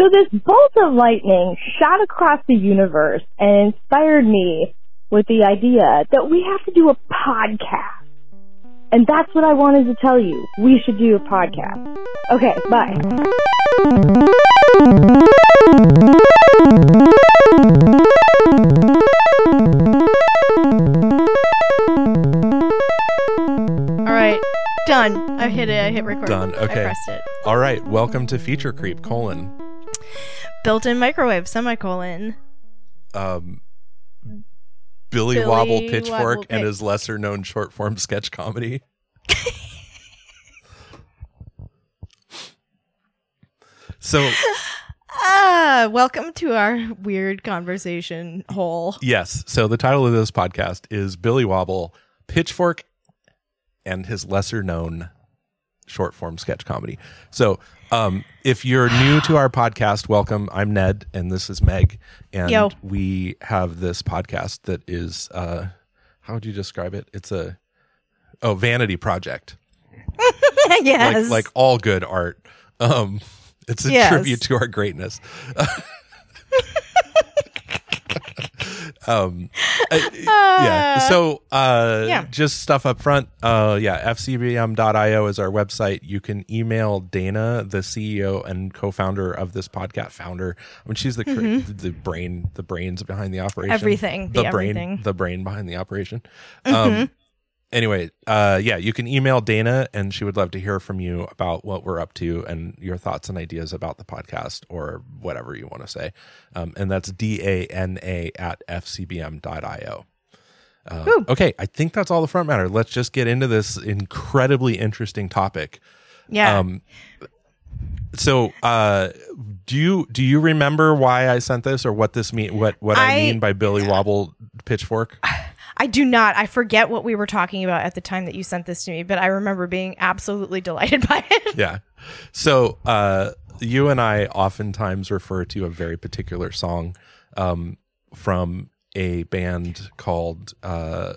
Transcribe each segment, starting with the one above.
So this bolt of lightning shot across the universe and inspired me with the idea that we have to do a podcast. And that's what I wanted to tell you. We should do a podcast. Okay, bye. All right, done. I hit it. I hit record. Done. I Okay. pressed it. All right. Welcome to Feature Creep, colon. Built-in microwave semicolon. Um, Billy, Billy Wobble Pitchfork Wobble and his lesser known short form sketch comedy. so, Ah, welcome to our weird conversation hole. yes. So, the title of this podcast is Billy Wobble Pitchfork and his lesser known short form sketch comedy. So, um, if you're new to our podcast, welcome. I'm Ned, and this is Meg, and Yo. we have this podcast that is, uh, how would you describe it? It's a oh vanity project, yes. like like all good art. Um, it's a Yes. tribute to our greatness. um, uh, yeah. So, uh, Yeah. just stuff up front. Uh, yeah. FCBM.io is our website. You can email Dana, the CEO and co-founder of this podcast. Founder. I mean, she's the cra- the brain, the brains behind the operation. Mm-hmm. Everything, The, the brain. everything. Mm-hmm. The brain behind the operation. Um. Anyway, uh, yeah, you can email Dana, and she would love to hear from you about what we're up to and your thoughts and ideas about the podcast or whatever you want to say. Um, and that's D A N A at fcbm.io. Uh, okay, I think that's all the front matter. Let's just get into this incredibly interesting topic. yeah. Um, so, uh, do you do you remember why I sent this or what this mean? What what I, I- mean by Billy Wobble Pitchfork? I do not. I forget what we were talking about at the time that you sent this to me, but I remember being absolutely delighted by it. yeah. So uh, you and I oftentimes refer to a very particular song um, from a band called uh,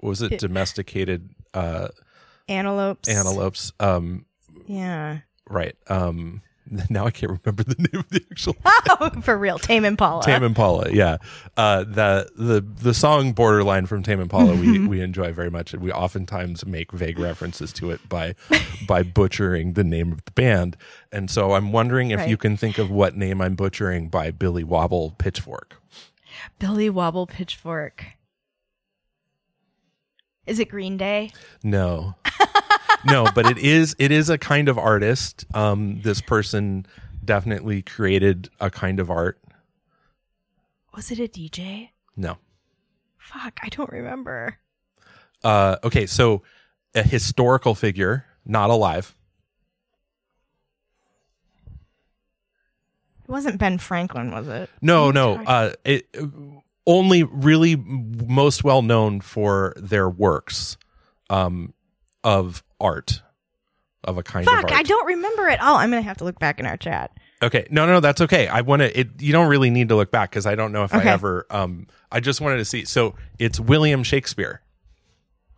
was it? Domesticated uh, Antelopes. Antelopes. Um, Yeah. right. Um, now I can't remember the name of the actual Oh, for real. Tame Impala. Tame Impala. Yeah. Uh, the the the song Borderline from Tame Impala we we enjoy very much, and we oftentimes make vague references to it by by butchering the name of the band. And so I'm wondering if Right. you can think of what name I'm butchering by Billy Wobble Pitchfork. Billy Wobble Pitchfork. Is it Green Day? No. No, but it is it is a kind of artist. Um, this person definitely created a kind of art. Was it a DJ? No. Fuck, I don't remember. Uh, okay, so a historical figure, not alive. It wasn't Ben Franklin, was it? No, no. Uh, it, only really most well known for their works um, of art, of a kind of Fuck, art. I don't remember it. all. I'm gonna have to look back in our chat. Okay, no, no, that's okay. I want to. It you don't really need to look back because I don't know if Okay. I ever. Um, I just wanted to see. So it's William Shakespeare,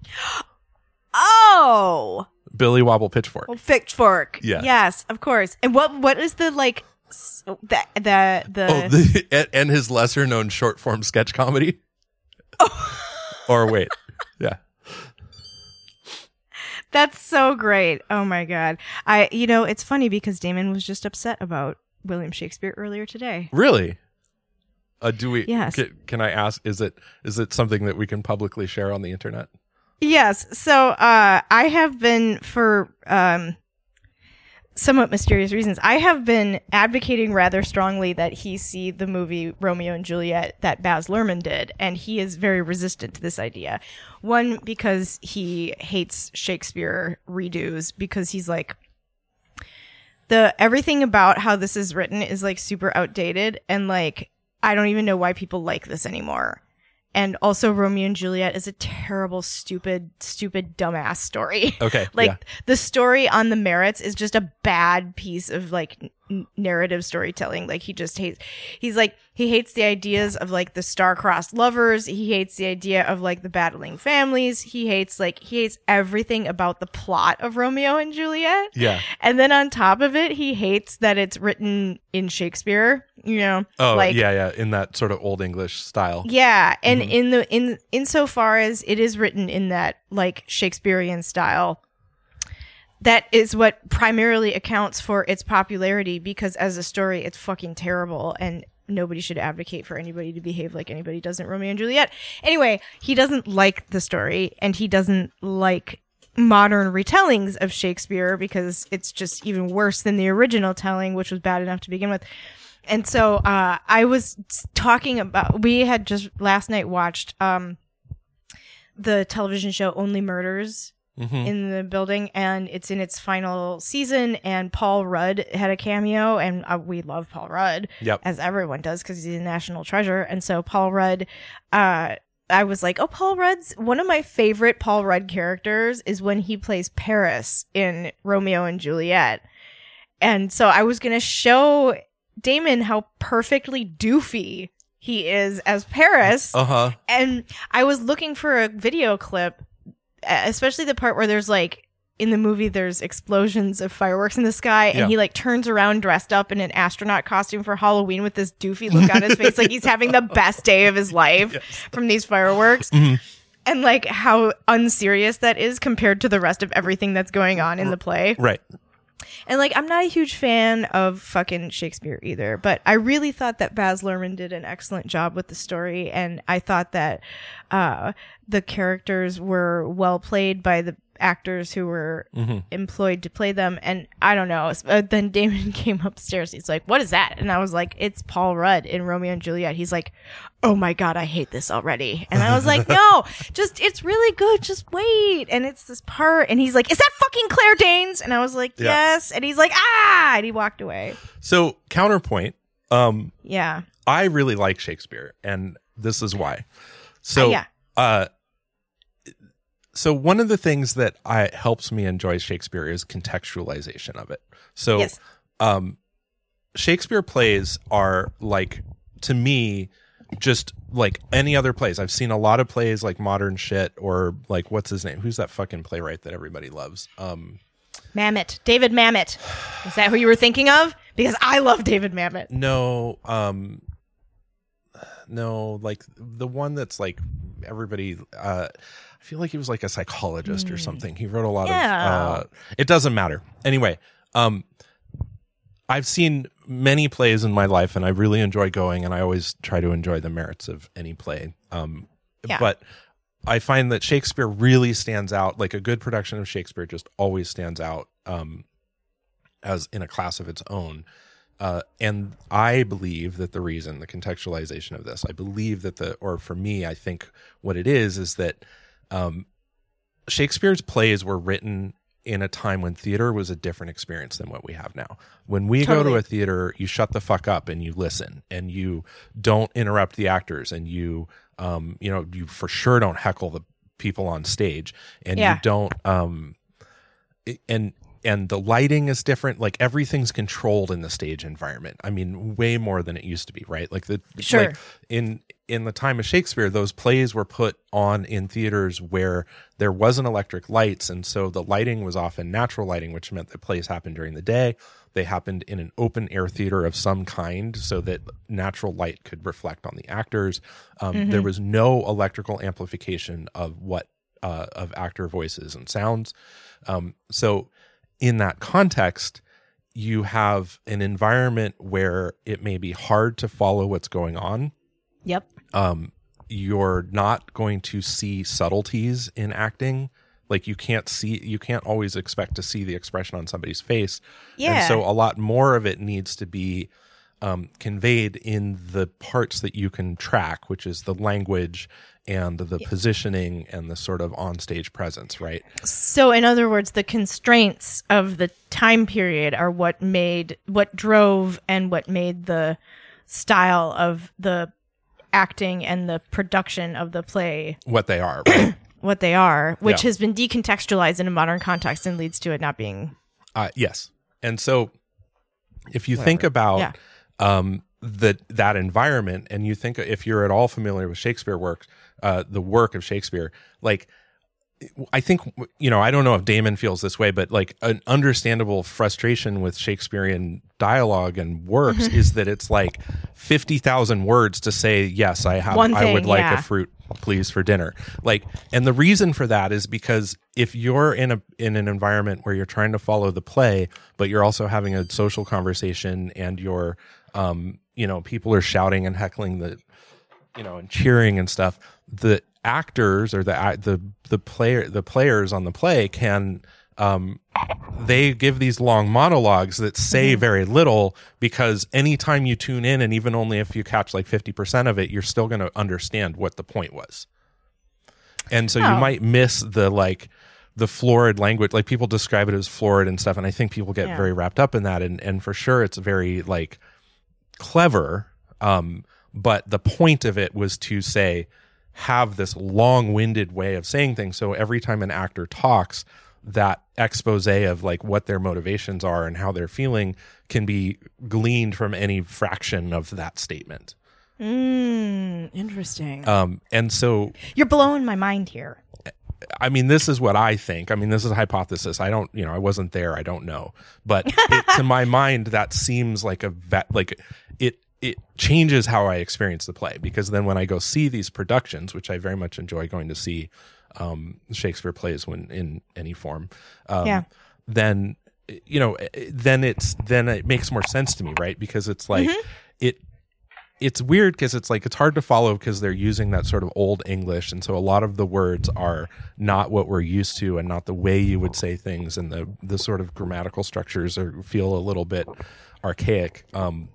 Oh, Billy Wobble Pitchfork. well, Pitchfork. Yeah. Yes, of course. And what what is the like s- the the the, Oh, the, and- and his lesser known short form sketch comedy. or wait. That's so great. Oh my god. I you know, it's funny because Damon was just upset about William Shakespeare earlier today. Really? Uh, do we? Yes. Can, can I ask? Is it is it something that we can publicly share on the internet? Yes. So uh I have been for um somewhat mysterious reasons. I have been advocating rather strongly that he see the movie Romeo and Juliet that Baz Luhrmann did, and he is very resistant to this idea. One because he hates Shakespeare redos because he's like the everything about how this is written is like super outdated and like I don't even know why people like this anymore. And also Romeo and Juliet is a terrible, stupid, stupid, dumbass story. Okay. like yeah. the story on the merits is just a bad piece of like narrative storytelling. Like he just hates. He's like he hates the ideas of like the star-crossed lovers. He hates the idea of like the battling families. He hates like he hates everything about the plot of Romeo and Juliet. Yeah. And then on top of it, he hates that it's written in Shakespeare. You know, Oh, like yeah, yeah, in that sort of old English style. yeah, and Mhm. in the in insofar as it is written in that like Shakespearean style, that is what primarily accounts for its popularity because as a story it's fucking terrible and nobody should advocate for anybody to behave like anybody does in Romeo and Juliet. Anyway, he doesn't like the story and he doesn't like modern retellings of Shakespeare because it's just even worse than the original telling which was bad enough to begin with. And so uh, I was talking about. We had just last night watched um, the television show Only Murders Mhm. in the building, and it's in its final season. And Paul Rudd had a cameo, and uh, we love Paul Rudd Yep. as everyone does because he's a national treasure. And so Paul Rudd, uh, I was like, oh, Paul Rudd's one of my favorite Paul Rudd characters is when he plays Paris in Romeo and Juliet. And so I was gonna show Damon how perfectly doofy he is as Paris. Uh huh. And I was looking for a video clip, especially the part where there's like in the movie there's explosions of fireworks in the sky and Yeah. he like turns around dressed up in an astronaut costume for Halloween with this doofy look on his face like he's having the best day of his life from these fireworks. Mhm. And like how unserious that is compared to the rest of everything that's going on in the play. Right. And like, I'm not a huge fan of fucking Shakespeare either, but I really thought that Baz Luhrmann did an excellent job with the story, and I thought that uh, the characters were well played by the actors who were Mhm. employed to play them. And I don't know. Uh, then Damon came upstairs. He's like, "What is that?" And I was like, "It's Paul Rudd in Romeo and Juliet." He's like, "Oh my god, I hate this already." And I was like, "No, just it's really good. Just wait." And it's this part, and he's like, "Is that fucking Claire Danes?" And I was like, Yeah. "Yes." And he's like, "Ah!" And he walked away. So counterpoint. Um, Yeah. I really like Shakespeare, and this is why. So, Uh, yeah. uh, so one of the things that I helps me enjoy Shakespeare is contextualization of it. So, Yes. um, Shakespeare plays are like to me just like any other plays. I've seen a lot of plays like modern shit or like what's his name? Who's that fucking playwright that everybody loves? Um, Mamet. David Mamet. Is that who you were thinking of? Because I love David Mamet. No, um no, like the one that's like everybody uh feel like he was like a psychologist or something. He wrote a lot Hmm. Yeah. of uh it doesn't matter. Anyway, um I've seen many plays in my life and I really enjoy going and I always try to enjoy the merits of any play. Um Yeah. but I find that Shakespeare really stands out like a good production of Shakespeare just always stands out um as in a class of its own. Uh, and I believe that the reason, the contextualization of this, I believe that the, or for me, I think what it is, is that um, Shakespeare's plays were written in a time when theater was a different experience than what we have now. When we go to a theater, you shut the fuck up and you listen and you don't interrupt the actors and you, um, you know, you for sure don't heckle the people on stage and Yeah. you don't, um, and and the lighting is different like everything's controlled in the stage environment i mean way more than it used to be right like the Sure. like in in the time of shakespeare those plays were put on in theaters where there wasn't electric lights. And so the lighting was often natural lighting which meant that plays happened during the day. They happened in an open air theater of some kind so that natural light could reflect on the actors. Um, there was no electrical amplification of what uh, of actor voices and sounds. Um, so in that context, you have an environment where it may be hard to follow what's going on. Yep. Um, you're not going to see subtleties in acting. Like you can't see, you can't always expect to see the expression on somebody's face. Yeah. And so a lot more of it needs to be um, conveyed in the parts that you can track, which is the language and the positioning and the sort of onstage presence, right? So, in other words, the constraints of the time period are what made, what drove, and what made the style of the acting and the production of the play What they are, right? what they are, which Yeah. has been decontextualized in a modern context and leads to it not being. Uh, yes. And so if you think about Yeah. um, that that environment, and you think if you're at all familiar with Shakespeare works, uh, the work of Shakespeare, like I think you know I don't know if Damon feels this way, but like an understandable frustration with Shakespearean dialogue and works Mm-hmm. is that it's like fifty thousand words to say yes, I have, One I would like yeah. a fruit, please, for dinner. Like, and the reason for that is because if you're in a in an environment where you're trying to follow the play, but you're also having a social conversation and you're, um, you know, people are shouting and heckling the you know, and cheering and stuff, the actors or the the the player the players on the play can um they give these long monologues that say very little because anytime you tune in and even only if you catch like 50% of it you're still going to understand what the point was and so you Oh. might miss the like the florid language like people describe it as florid and stuff and i think people get Yeah. very wrapped up in that and and for sure it's very like clever um but the point of it was to say have this long-winded way of saying things so every time an actor talks that expose of like what their motivations are and how they're feeling can be gleaned from any fraction of that statement Mm, interesting. um and so You're blowing my mind here. I mean, this is what I think. I mean, this is a hypothesis. I don't, you know, I wasn't there. I don't know. But it, to my mind, that seems like a vet, like it, it changes how I experience the play because then when I go see these productions, which I very much enjoy going to see, um, Shakespeare plays when in any form, um, Yeah. then, you know, then it's, then it makes more sense to me, right? Because it's like, it, it's weird because it's like it's hard to follow because they're using that sort of old English, and so a lot of the words are not what we're used to, and not the way you would say things, and the the sort of grammatical structures are feel a little bit archaic. Um,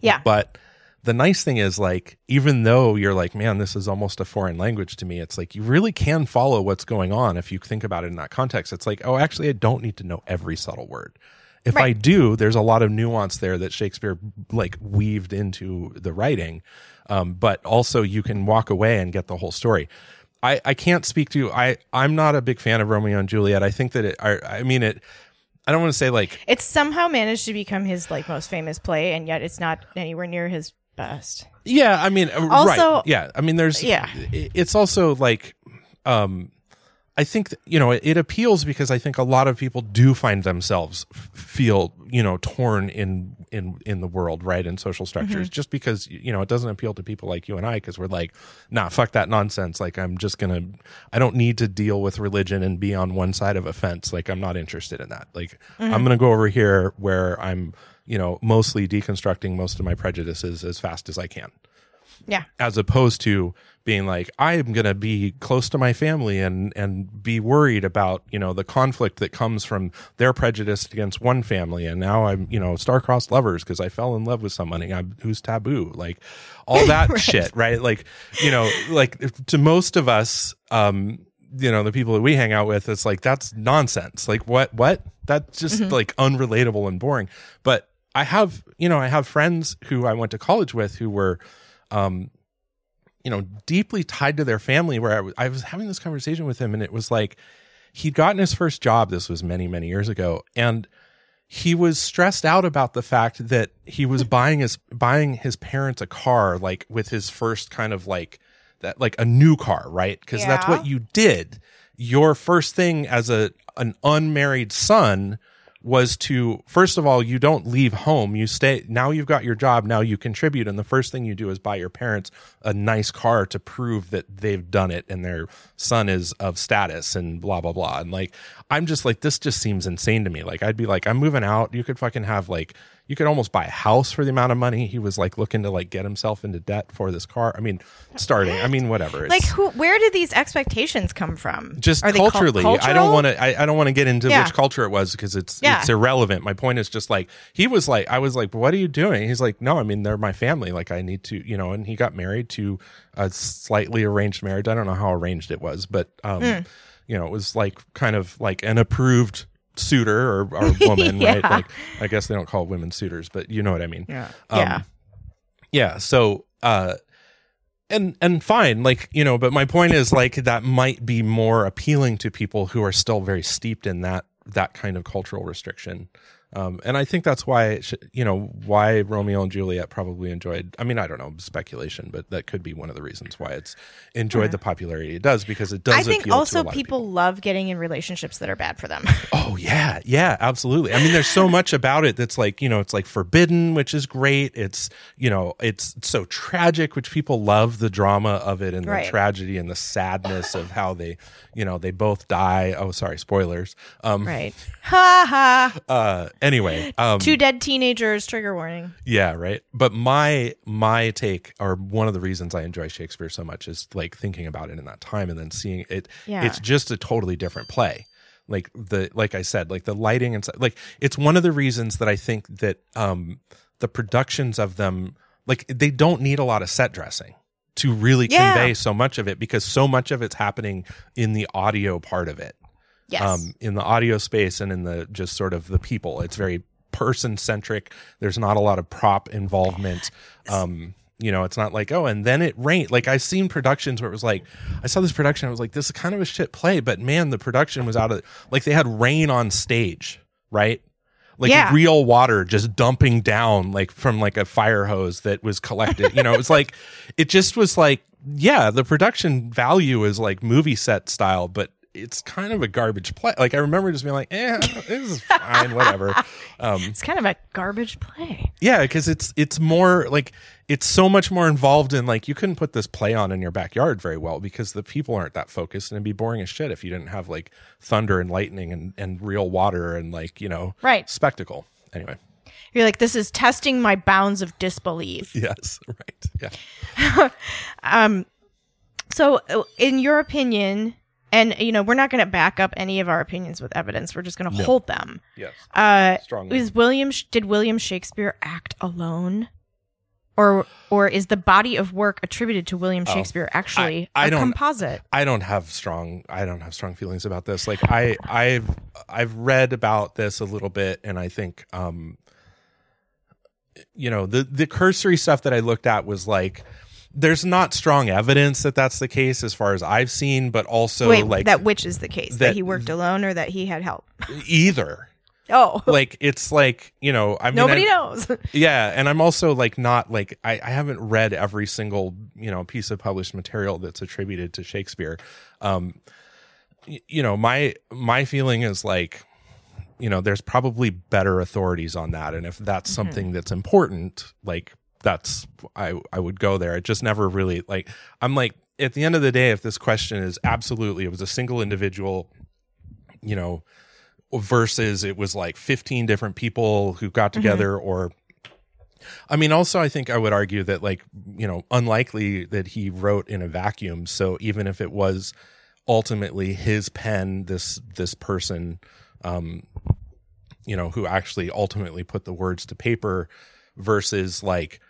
Yeah. but the nice thing is like even though you're like man this is almost a foreign language to me it's like you really can follow what's going on if you think about it in that context it's like oh actually i don't need to know every subtle word if i do there's a lot of nuance there that shakespeare like weaved into the writing um, but also you can walk away and get the whole story I, I can't speak to you. I I'm not a big fan of Romeo and Juliet. I think that it I, I mean it I don't want to say like It's somehow managed to become his like most famous play, and yet it's not anywhere near his best. Yeah, I mean, uh, Also- right. Yeah, I mean, there's. Yeah. it's also like, um, I think you know it, appeals because I think a lot of people do find themselves feel you know torn in in in the world, right, in social structures. Mm-hmm. Just because you know it doesn't appeal to people like you and I because we're like, nah, fuck that nonsense. Like I'm just gonna, I don't need to deal with religion and be on one side of a fence. Like I'm not interested in that. Like I'm mm-hmm. gonna go over here where I'm you know mostly deconstructing most of my prejudices as fast as I can Yeah. as opposed to being like i'm going to be close to my family and and be worried about you know the conflict that comes from their prejudice against one family. And now i'm you know star-crossed lovers because i fell in love with somebody I'm, who's taboo. Like all that shit right? Like you know like to most of us um you know the people that we hang out with it's like that's nonsense. Like what what? That's just like unrelatable and boring. But i have you know i have friends who i went to college with who were um you know deeply tied to their family where I was, I was having this conversation with him and it was like he'd gotten his first job. This was many many years ago. And he was stressed out about the fact that he was buying his buying his parents a car like with his first kind of like that like a new car right? Because that's what you did. Your first thing as a an unmarried son was to first of all you don't leave home. You stay now you've got your job now you contribute. And the first thing you do is buy your parents a nice car to prove that they've done it and their son is of status and blah blah blah. And like i'm just like this just seems insane to me. Like i'd be like i'm moving out. You could fucking have like you could almost buy a house for the amount of money he was like looking to like get himself into debt for this car i mean starting i mean whatever Like who? Where did these expectations come from? just Are cul- culturally i don't want to I, I don't want to get into Yeah. which culture it was because it's Yeah. it's irrelevant my point is just like he was like i was like what are you doing he's like no i mean they're my family like i need to you know and he got married to a slightly arranged marriage i don't know how arranged it was but um Hmm. you know it was like kind of like an approved suitor or, or woman right like i guess they don't call women suitors but you know what i mean Yeah. um, yeah. yeah so uh and and fine like you know but my point is like that might be more appealing to people who are still very steeped in that that kind of cultural restriction Um, and I think that's why, should, you know, why Romeo and Juliet probably enjoyed. I mean, I don't know, speculation, but that could be one of the reasons why it's enjoyed the popularity it does because it does. I think appeal to a also of people, love getting in relationships that are bad for them. Oh yeah, yeah, absolutely. I mean, there's so much about it that's like you know, it's like forbidden, which is great. It's you know, it's so tragic, which people love the drama of it and Right. the tragedy and the sadness of how they, you know, they both die. Oh, sorry, spoilers. Um, right. Ha ha. uh, anyway, um, Two dead teenagers, trigger warning. yeah, right. But my my take, or one of the reasons I enjoy Shakespeare so much, is like thinking about it in that time and then seeing it. Yeah. It's just a totally different play. Like the like I said, like the lighting and stuff. Like it's one of the reasons that I think that um the productions of them like they don't need a lot of set dressing to really Yeah. convey so much of it because so much of it's happening in the audio part of it Yes. um, in the audio space and in the just sort of the people. It's very person centric. There's not a lot of prop involvement. Um, you know, it's not like, oh, and then it rained. Like I've seen productions where it was like, I saw this production, I was like, this is kind of a shit play, but man, the production was out of like they had rain on stage, right? Like Yeah. real water just dumping down like from like a fire hose that was collected. you know, it was like it just was like, yeah, the production value is like movie set style, but it's kind of a garbage play. Like I remember just being like, eh, this is fine, whatever. Um, it's kind of a garbage play. yeah, because it's it's more like it's so much more involved in like you couldn't put this play on in your backyard very well because the people aren't that focused and it'd be boring as shit if you didn't have like thunder and lightning and, and real water and like you know Right. spectacle. Anyway, You're like, this is testing my bounds of disbelief. yes, right, yeah, um. So, in your opinion, and you know, we're not going to back up any of our opinions with evidence. We're just going to No. hold them. yes, Uh, strongly. is William did William Shakespeare act alone, or or is the body of work attributed to William Shakespeare actually Oh, I a don't- composite? I don't have strong I don't have strong feelings about this. Like I I've I've read about this a little bit and I think um you know the the cursory stuff that I looked at was like there's not strong evidence that that's the case as far as I've seen but also Wait, like that which is the case? That, that- he worked alone or that he had help? either. Oh, like it's like you know I mean nobody I- knows. yeah and i'm also like not like I, I haven't read every single you know piece of published material that's attributed to shakespeare. Um y- you know my my feeling is like you know there's probably better authorities on that. And if that's something that's important like that's i i would go there. It just never really like i'm like at the end of the day if this question is absolutely it was a single individual you know versus it was like 15 different people who got together or I mean also I think I would argue that like you know unlikely that he wrote in a vacuum. So even if it was ultimately his pen this this person um you know who actually ultimately put the words to paper versus like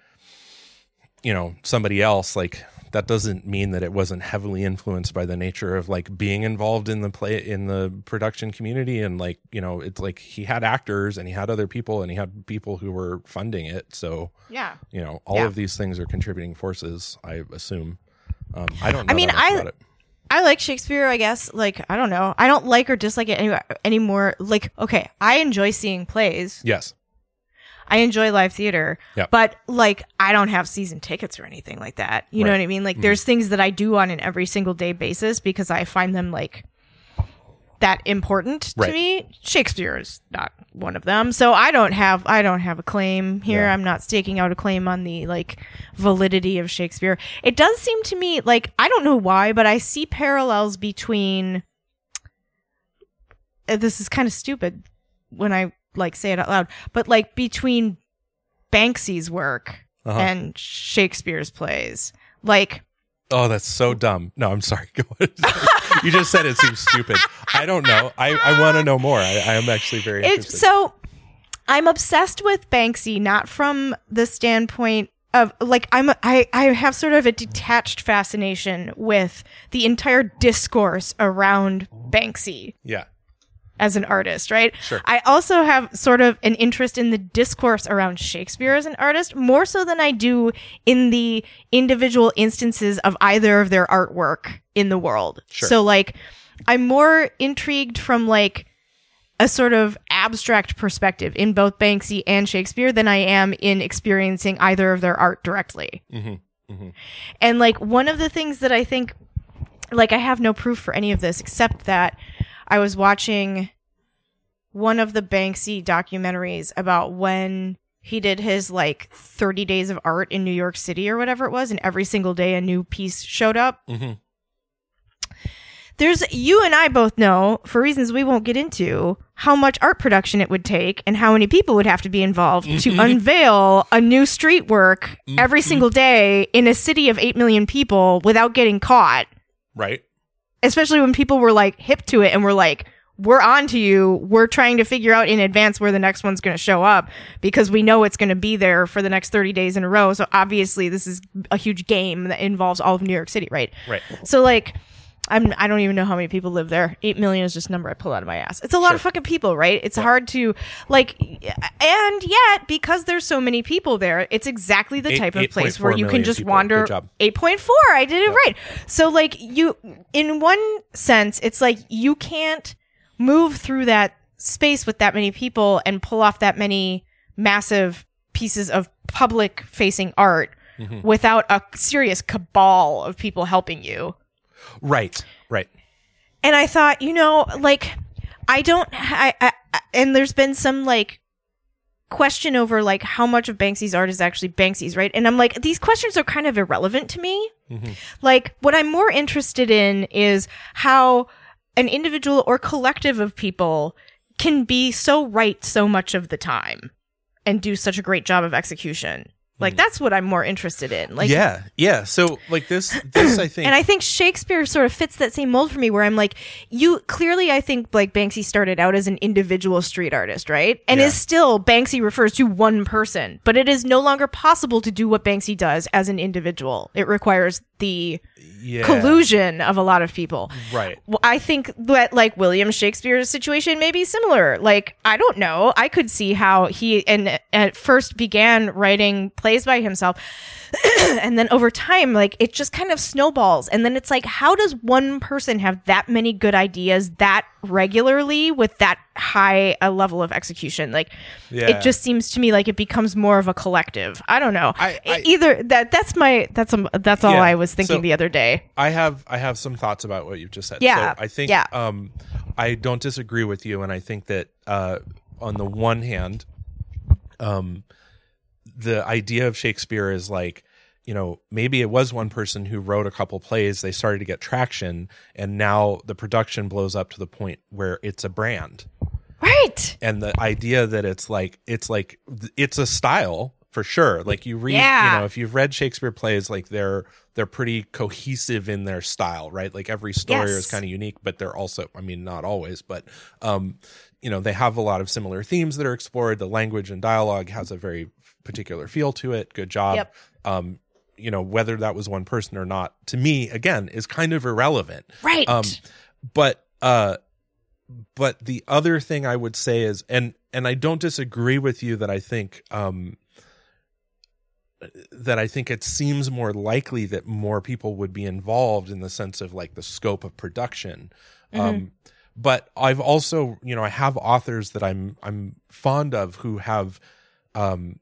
you know somebody else like that doesn't mean that it wasn't heavily influenced by the nature of like being involved in the play in the production community and like you know it's like he had actors and he had other people and he had people who were funding it so yeah. you know all Yeah. of these things are contributing forces i assume um i don't know I mean, I-. I like Shakespeare, I guess. Like, I don't know. I don't like or dislike it any, anymore. Like, okay, I enjoy seeing plays. yes I enjoy live theater. But, like, I don't have season tickets or anything like that. You know what I mean? Like, there's things that I do on an every single day basis because I find them, like, that important Right. to me. Shakespeare is not one of them. So I don't have I don't have a claim here. Yeah. I'm not staking out a claim on the like validity of Shakespeare. It does seem to me like I don't know why, but I see parallels between uh, this is kind of stupid when I like say it out loud, but like between Banksy's work Uh-huh. and Shakespeare's plays. Like oh that's so dumb. No i'm sorry. You just said it seems stupid. I don't know. I i want to know more. I i am actually very It's interested. so I'm obsessed with Banksy, not from the standpoint of like I'm I I have sort of a detached fascination with the entire discourse around Banksy. Yeah as an artist, right? Sure. I also have sort of an interest in the discourse around Shakespeare as an artist, more so than I do in the individual instances of either of their artwork in the world. Sure. So like I'm more intrigued from like a sort of abstract perspective in both Banksy and Shakespeare than I am in experiencing either of their art directly. Mm-hmm. And like one of the things that I think, like, I have no proof for any of this except that I was watching one of the Banksy documentaries about when he did his like 30 days of art in New York City or whatever it was, and every single day a new piece showed up. Mhm. There's you and I both know, for reasons we won't get into, how much art production it would take and how many people would have to be involved to unveil a new street work every single day in a city of 8 million people without getting caught Right. Especially when people were like hip to it and were like we're on to you. We're trying to figure out in advance where the next one's going to show up because we know it's going to be there for the next 30 days in a row. So obviously this is a huge game that involves all of new york city right? Right. so like I'm I don't even know how many people live there. Eight million is just a number I pull out of my ass. It's a lot of fucking people, right? It's hard to like, and yet because there's so many people there, it's exactly the Eight- type of place where you can just people. wander. Eight point four, I did it right. So like you, in one sense, it's like you can't move through that space with that many people and pull off that many massive pieces of public facing art Mm-hmm. without a serious cabal of people helping you. Right. Right. And I thought, you know, like I don't I, I and there's been some like question over like how much of Banksy's art is actually Banksy's, right? And I'm like these questions are kind of irrelevant to me. Mm-hmm. Like what I'm more interested in is how an individual or collective of people can be so right so much of the time and do such a great job of execution. Like hmm. that's what I'm more interested in. Like yeah. Yeah. So like this this I think and I think Shakespeare sort of fits that same mold for me where I'm like, you clearly, I think like Banksy started out as an individual street artist, right? And Yeah. is still, Banksy refers to one person, but it is no longer possible to do what Banksy does as an individual. It requires the yeah. collusion of a lot of people. Right. I think that like William Shakespeare's situation may be similar. Like I don't know. I could see how he and at first began writing plays by himself, and then over time, like it just kind of snowballs. And then it's like, how does one person have that many good ideas that regularly with that high a level of execution? Like Yeah. it just seems to me like it becomes more of a collective. I don't know. I- I- Either that that's my that's um, that's all Yeah. I was thinking So- the other day. I have I have some thoughts about what you've just said. Yeah, So I think yeah. um I don't disagree with you and I think that uh on the one hand um the idea of Shakespeare is like you know maybe it was one person who wrote a couple plays they started to get traction and now the production blows up to the point where it's a brand Right. and the idea that it's like it's like it's a style for sure like you read Yeah. you know if you've read shakespeare plays like they're they're pretty cohesive in their style right like every story Yes. is kind of unique but they're also i mean not always but um you know they have a lot of similar themes that are explored the language and dialogue has a very particular feel to it good job Yep. um you know whether that was one person or not to me again is kind of irrelevant Right. um but uh but the other thing i would say is and and i don't disagree with you that i think um that i think it seems more likely that more people would be involved in the sense of like the scope of production. Um but i've also you know i have authors that i'm i'm fond of who have um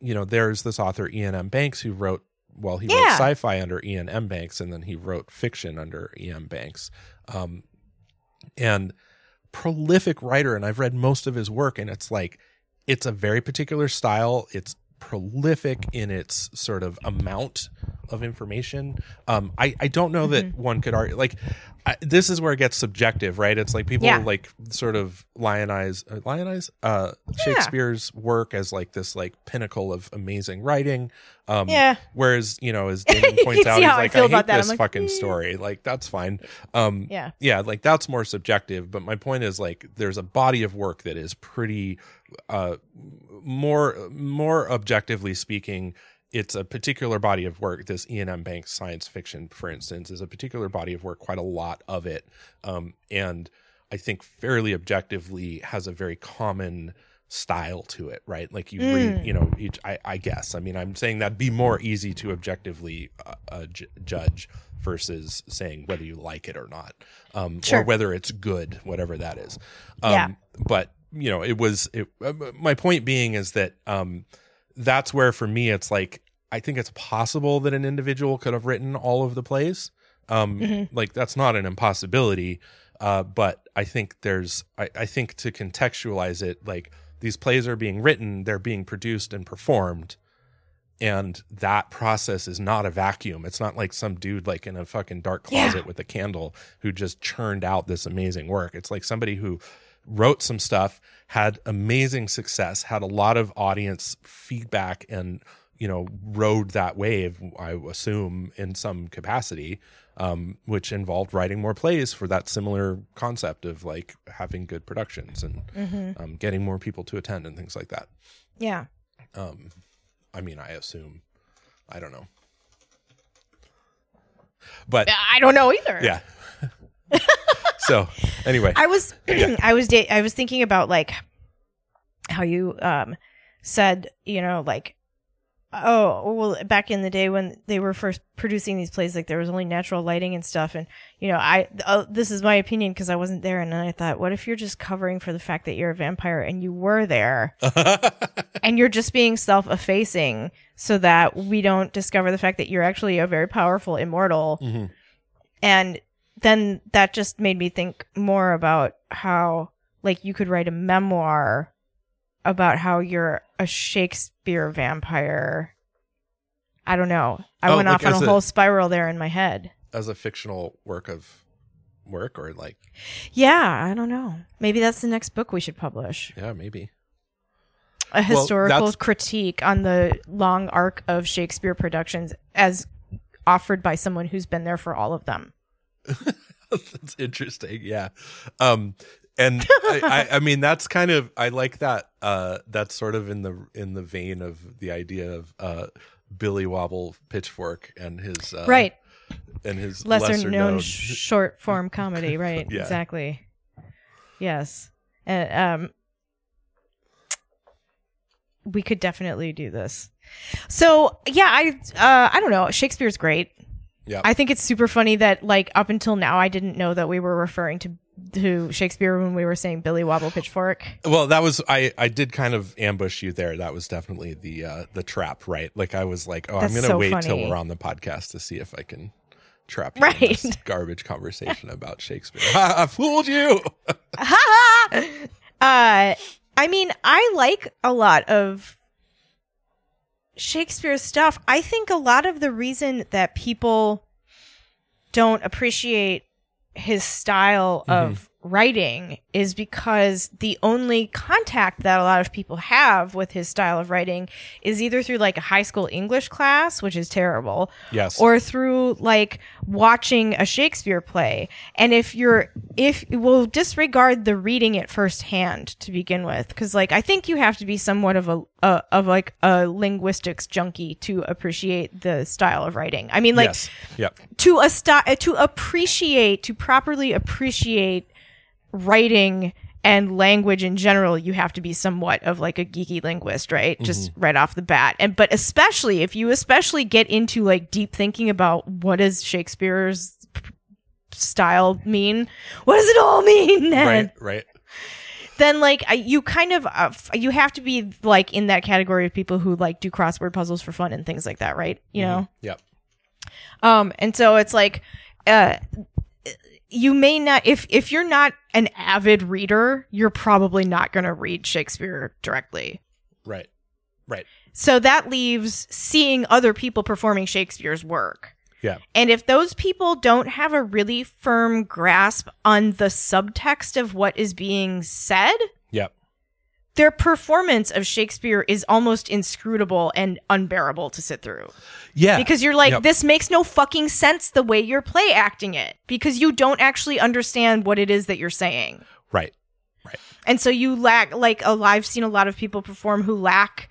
you know there's this author Iain m. Banks who wrote well he wrote sci-fi under Iain m. Banks and then he wrote fiction under Iain banks. Um and prolific writer and I've read most of his work and it's like it's a very particular style. It's prolific in its sort of amount of information um I I don't know that Mm-hmm. one could argue like I, this is where it gets subjective right it's like people Yeah. like sort of lionize uh, lionize uh Shakespeare's work as like this like pinnacle of amazing writing um Yeah. whereas you know as Damon points out he's how I like I hate. This like, fucking "Eh." story like that's fine um Yeah. yeah like that's more subjective but my point is like there's a body of work that is pretty uh more more objectively speaking it's a particular body of work this Iain m banks science fiction for instance is a particular body of work quite a lot of it um and i think fairly objectively has a very common style to it, right? Like you Mm. read, you know, each. I, I guess. I mean, I'm saying that'd be more easy to objectively uh, uh, ju- judge versus saying whether you like it or not, um, Sure. or whether it's good, whatever that is. Um, Yeah. But you know, it was. It, uh, my point being is that um, that's where for me it's like I think it's possible that an individual could have written all of the plays. Um, Mhm. Like that's not an impossibility, uh, but I think there's I, I think to contextualize it, like these plays are being written, they're being produced and performed, and that process is not a vacuum. It's not like some dude like in a fucking dark Yeah. closet with a candle who just churned out this amazing work. It's like somebody who wrote some stuff, had amazing success, had a lot of audience feedback and you know rode that wave i assume in some capacity um, which involved writing more plays for that similar concept of like having good productions and Mm-hmm. um, getting more people to attend and things like that Yeah. um, i mean i assume i don't know but I don't know either. yeah so anyway. I was I was da- I was thinking about like how you um said, you know, like oh, well back in the day when they were first producing these plays like there was only natural lighting and stuff. And you know, I uh, this is my opinion because I wasn't there and then I thought what if you're just covering for the fact that you're a vampire and you were there and you're just being self-effacing so that we don't discover the fact that you're actually a very powerful immortal Mhm. and then that just made me think more about how like you could write a memoir about how you're a Shakespeare vampire. I don't know. I Oh, went like off on a a- whole spiral there in my head. as a fictional work of work or like Yeah, I don't know. Maybe that's the next book we should publish. yeah maybe A historical that's- critique on the long arc of Shakespeare productions as offered by someone who's been there for all of them. that's interesting yeah. Um and I, I i mean that's kind of i like that uh that's sort of in the in the vein of the idea of uh billy wobble pitchfork and his uh right. and his lesser, lesser, known, known, short form comedy right Yeah. exactly. Yes. And um we could definitely do this. So yeah i uh i don't know shakespeare's great yeah i think it's super funny that like up until now i didn't know that we were referring to to shakespeare when we were saying billy wobble pitchfork. Well that was i i did kind of ambush you there. That was definitely the uh the trap right? Like i was like oh That's i'm gonna so wait till we're on the podcast to see if i can trap you in Right. this garbage conversation about shakespeare. I fooled you! Ha Ha. uh i mean i like a lot of shakespeare's stuff i think a lot of the reason that people don't appreciate his style of mm-hmm. Writing is because the only contact that a lot of people have with his style of writing is either through like a high school english class which is terrible yes or through like watching a Shakespeare play. And if you're, if we'll disregard the reading it firsthand to begin with, because like I think you have to be somewhat of a, a of like a linguistics junkie to appreciate the style of writing. I mean, like yes yep to a sti- to appreciate to properly appreciate writing and language in general you have to be somewhat of like a geeky linguist right? Just right off the bat. And but especially if you especially get into like deep thinking about what does shakespeare's style mean what does it all mean? Right right. then like you kind of uh, you have to be like in that category of people who like do crossword puzzles for fun and things like that right? You know? Yep. Um, and so it's like, uh, you may not if if you're not an avid reader, you're probably not going to read Shakespeare directly. right right So that leaves seeing other people performing Shakespeare's work. Yeah. And if those people don't have a really firm grasp on the subtext of what is being said, yep their performance of Shakespeare is almost inscrutable and unbearable to sit through. yeah because you're like Yep. this makes no fucking sense the way you're play acting it because you don't actually understand what it is that you're saying right Right. and so you lack like a i've seen a lot of people perform who lack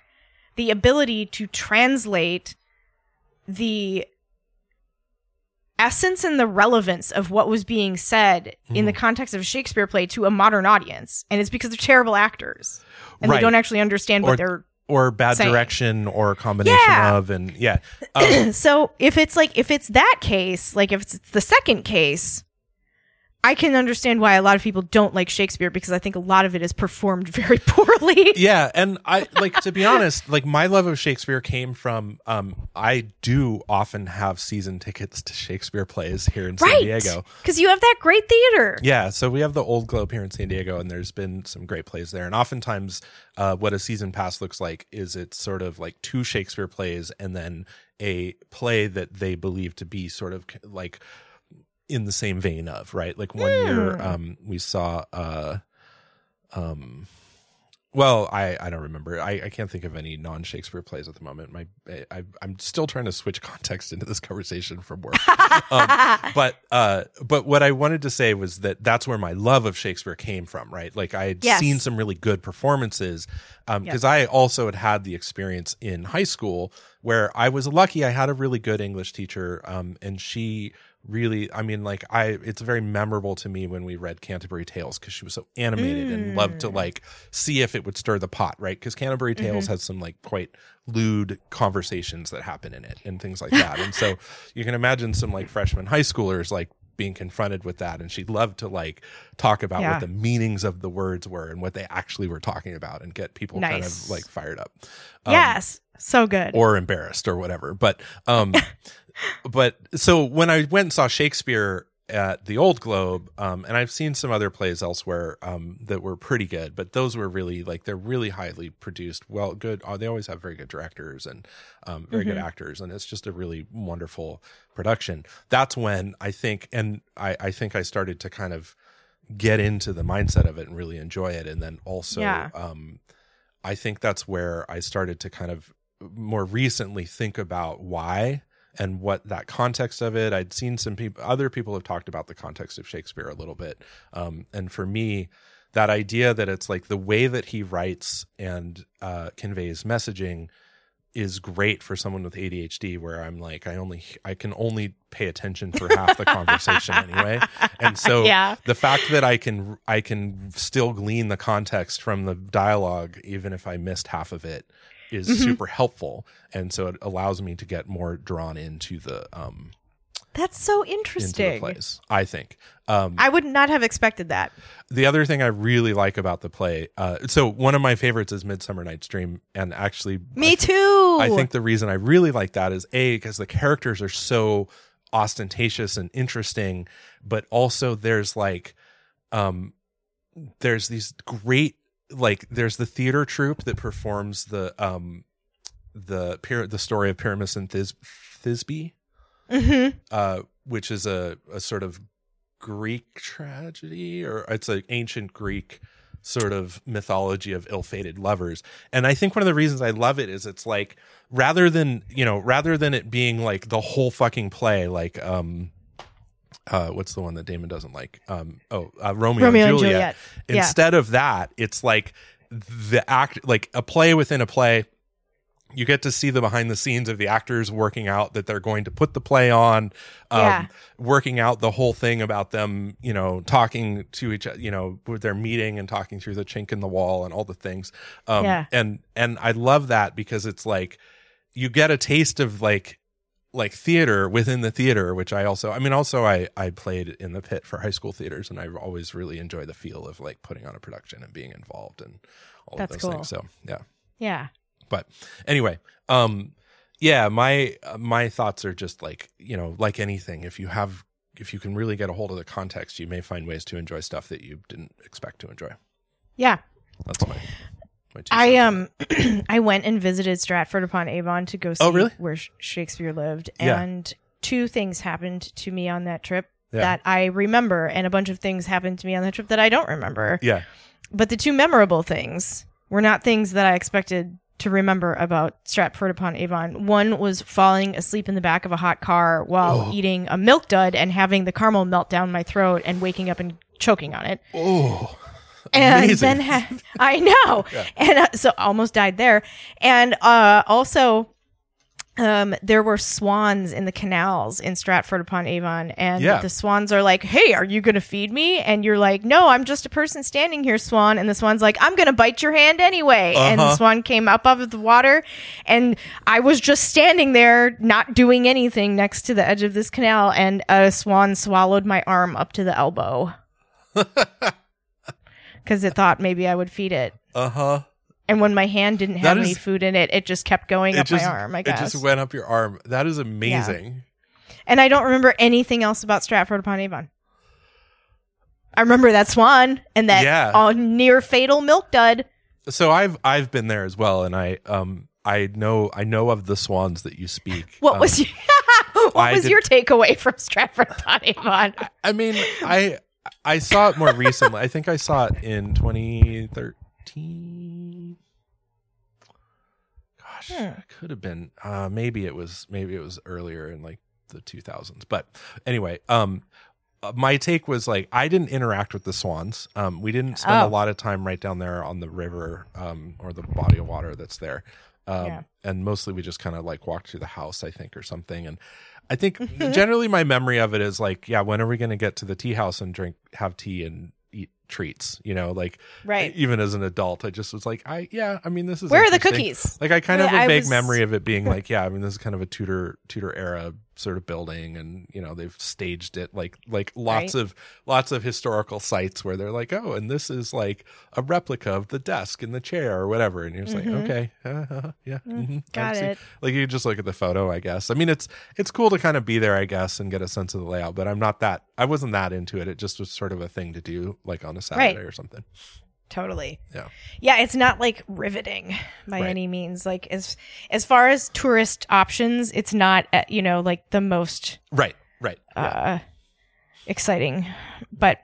the ability to translate the essence and the relevance of what was being said in Hmm. the context of a Shakespeare play to a modern audience. And it's because they're terrible actors. And Right. they don't actually understand what Or- they're or bad Saying. direction or a combination Yeah. of and yeah um, so if it's like if it's that case, like if it's the second case, I can understand why a lot of people don't like Shakespeare because I think a lot of it is performed very poorly. yeah and i like to be honest like my love of shakespeare came from um i do often have season tickets to shakespeare plays here in san right. diego Because you have that great theater. yeah so we have the old globe here in san diego and there's been some great plays there and oftentimes uh what a season pass looks like is it's sort of like two shakespeare plays and then a play that they believe to be sort of like in the same vein of right? Like one year um we saw uh um well i i don't remember. I i can't think of any non-shakespeare plays at the moment. My I, i'm still trying to switch context into this conversation from work. Um, but uh but what i wanted to say was that that's where my love of shakespeare came from right? Like i had Yes. seen some really good performances um because i also had had the experience in high school where i was lucky i had a really good english teacher um and she really i mean like i it's very memorable to me when we read canterbury tales because she was so animated and loved to like see if it would stir the pot right because canterbury tales has some like quite lewd conversations that happen in it and things like that and so you can imagine some like freshman high schoolers like being confronted with that and she'd love to like talk about Yeah. what the meanings of the words were and what they actually were talking about and get people kind of like fired up Um, yes. So good. or embarrassed or whatever. But um but so when I went and saw Shakespeare at the Old Globe, um, and I've seen some other plays elsewhere um, that were pretty good, but those were really like they're really highly produced, well, good. Uh, they always have very good directors and um, very good actors, and it's just a really wonderful production. That's when I think, and I, I think I started to kind of get into the mindset of it and really enjoy it, and then also, Yeah. um, I think that's where I started to kind of more recently think about why and what that context of it. I'd seen some people, other people have talked about the context of Shakespeare a little bit. Um, and for me, that idea that it's like the way that he writes and uh, conveys messaging is great for someone with ADHD where I'm like I only I can only pay attention for half the conversation anyway. And so Yeah. the fact that I can I can still glean the context from the dialogue even if I missed half of it is Mm-hmm. super helpful and so it allows me to get more drawn into the um That's so into the interesting. plays I think um I would not have expected that. the other thing I really like about the play uh so one of my favorites is Midsummer Night's Dream and actually Me I too. I think the reason I really like that is a because the characters are so ostentatious and interesting, but also there's like, um, there's these great like there's the theater troupe that performs the um the the story of Pyramus and This- Thisbe, hmm uh, which is a a sort of Greek tragedy or it's an ancient Greek sort of mythology of ill-fated lovers. And I think one of the reasons I love it is it's like rather than, you know, rather than it being like the whole fucking play like um uh what's the one that Damon doesn't like? Um oh, uh, Romeo, Romeo and and Juliet. Juliet. Yeah. Instead of that, it's like the act like a play within a play you get to see the behind the scenes of the actors working out that they're going to put the play on um, Yeah. working out the whole thing about them you know talking to each you know with their meeting and talking through the chink in the wall and all the things um Yeah. and and i love that because it's like you get a taste of like like theater within the theater which i also i mean also i i played in the pit for high school theaters and I've always really enjoy the feel of like putting on a production and being involved and all That's of those cool. things so yeah Yeah. but anyway um yeah my my thoughts are just like you know like anything if you have if you can really get a hold of the context you may find ways to enjoy stuff that you didn't expect to enjoy Yeah. that's my I um I went and visited Stratford upon Avon to go see Oh, really? where Shakespeare lived Yeah. and two things happened to me on that trip Yeah. that I remember and a bunch of things happened to me on that trip that I don't remember. yeah But the two memorable things were not things that I expected to remember about Stratford upon Avon. One was falling asleep in the back of a hot car while Oh. eating a milk dud and having the caramel melt down my throat and waking up and choking on it. oh and Amazing. then ha- I know, and uh, so almost died there. And uh, also, um, there were swans in the canals in Stratford upon Avon, and Yeah. the swans are like, "Hey, are you gonna feed me?" And you're like, "No, I'm just a person standing here, swan." And the swan's like, "I'm gonna bite your hand anyway." And the Uh-huh. swan came up out of the water, and I was just standing there, not doing anything, next to the edge of this canal, and a swan swallowed my arm up to the elbow because it thought maybe I would feed it. Uh huh. And when my hand didn't have That any is- food in it, it just kept going up just my arm. I guess it just went up your arm. That is amazing. and I don't remember anything else about Stratford upon Avon. I remember that swan and that Yeah. uh, near fatal milk dud. So I've I've been there as well, and I um I know I know of the swans that you speak. What Um, was your, what I was did- your takeaway from Stratford upon Avon? I mean, I I saw it more recently. I think I saw it in 2013. Gosh, Hmm. it could have been. Uh, maybe it was. Maybe it was earlier in like the 2000s. But anyway, um, uh, my take was like I didn't interact with the swans. Um, we didn't spend Oh. a lot of time right down there on the river, um, or the body of water that's there. Um, Yeah. and mostly we just kind of like walked through the house, I think, or something. And I think generally my memory of it is like, yeah, when are we going to get to the tea house and drink, have tea and eat treats? You know, like Right. even as an adult, I just was like, I, yeah, I mean, this is Where are the cookies? Like I kind of have Yeah, a I vague was- memory of it being like, yeah, I mean, this is kind of a Tudor Tudor era sort of building, and you know they've staged it like like lots Right. of lots of historical sites where they're like, oh, and this is like a replica of the desk and the chair or whatever, and you're just Mhm. like, okay, uh, yeah, mhm, Got I've it. Like you just look at the photo, I guess. I mean, it's it's cool to kind of be there, I guess, and get a sense of the layout. But I'm not that. I wasn't that into it. It just was sort of a thing to do, like on a Saturday or something. Totally. Yeah. Yeah, it's not like riveting by Right. any means. Like as as far as tourist options, it's not uh, you know like the most Right. Right. Yeah. uh, exciting. But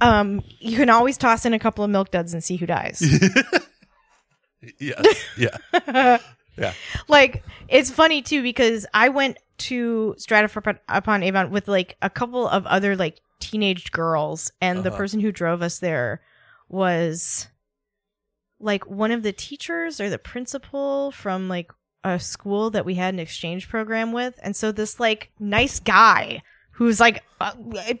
um, you can always toss in a couple of milk duds and see who dies. yes. Yeah. Yeah. like it's funny too because I went to Stratford upon Avon with like a couple of other like teenage girls, and the Uh-huh. person who drove us there was like one of the teachers or the principal from like a school that we had an exchange program with, and so this like nice guy who's like uh,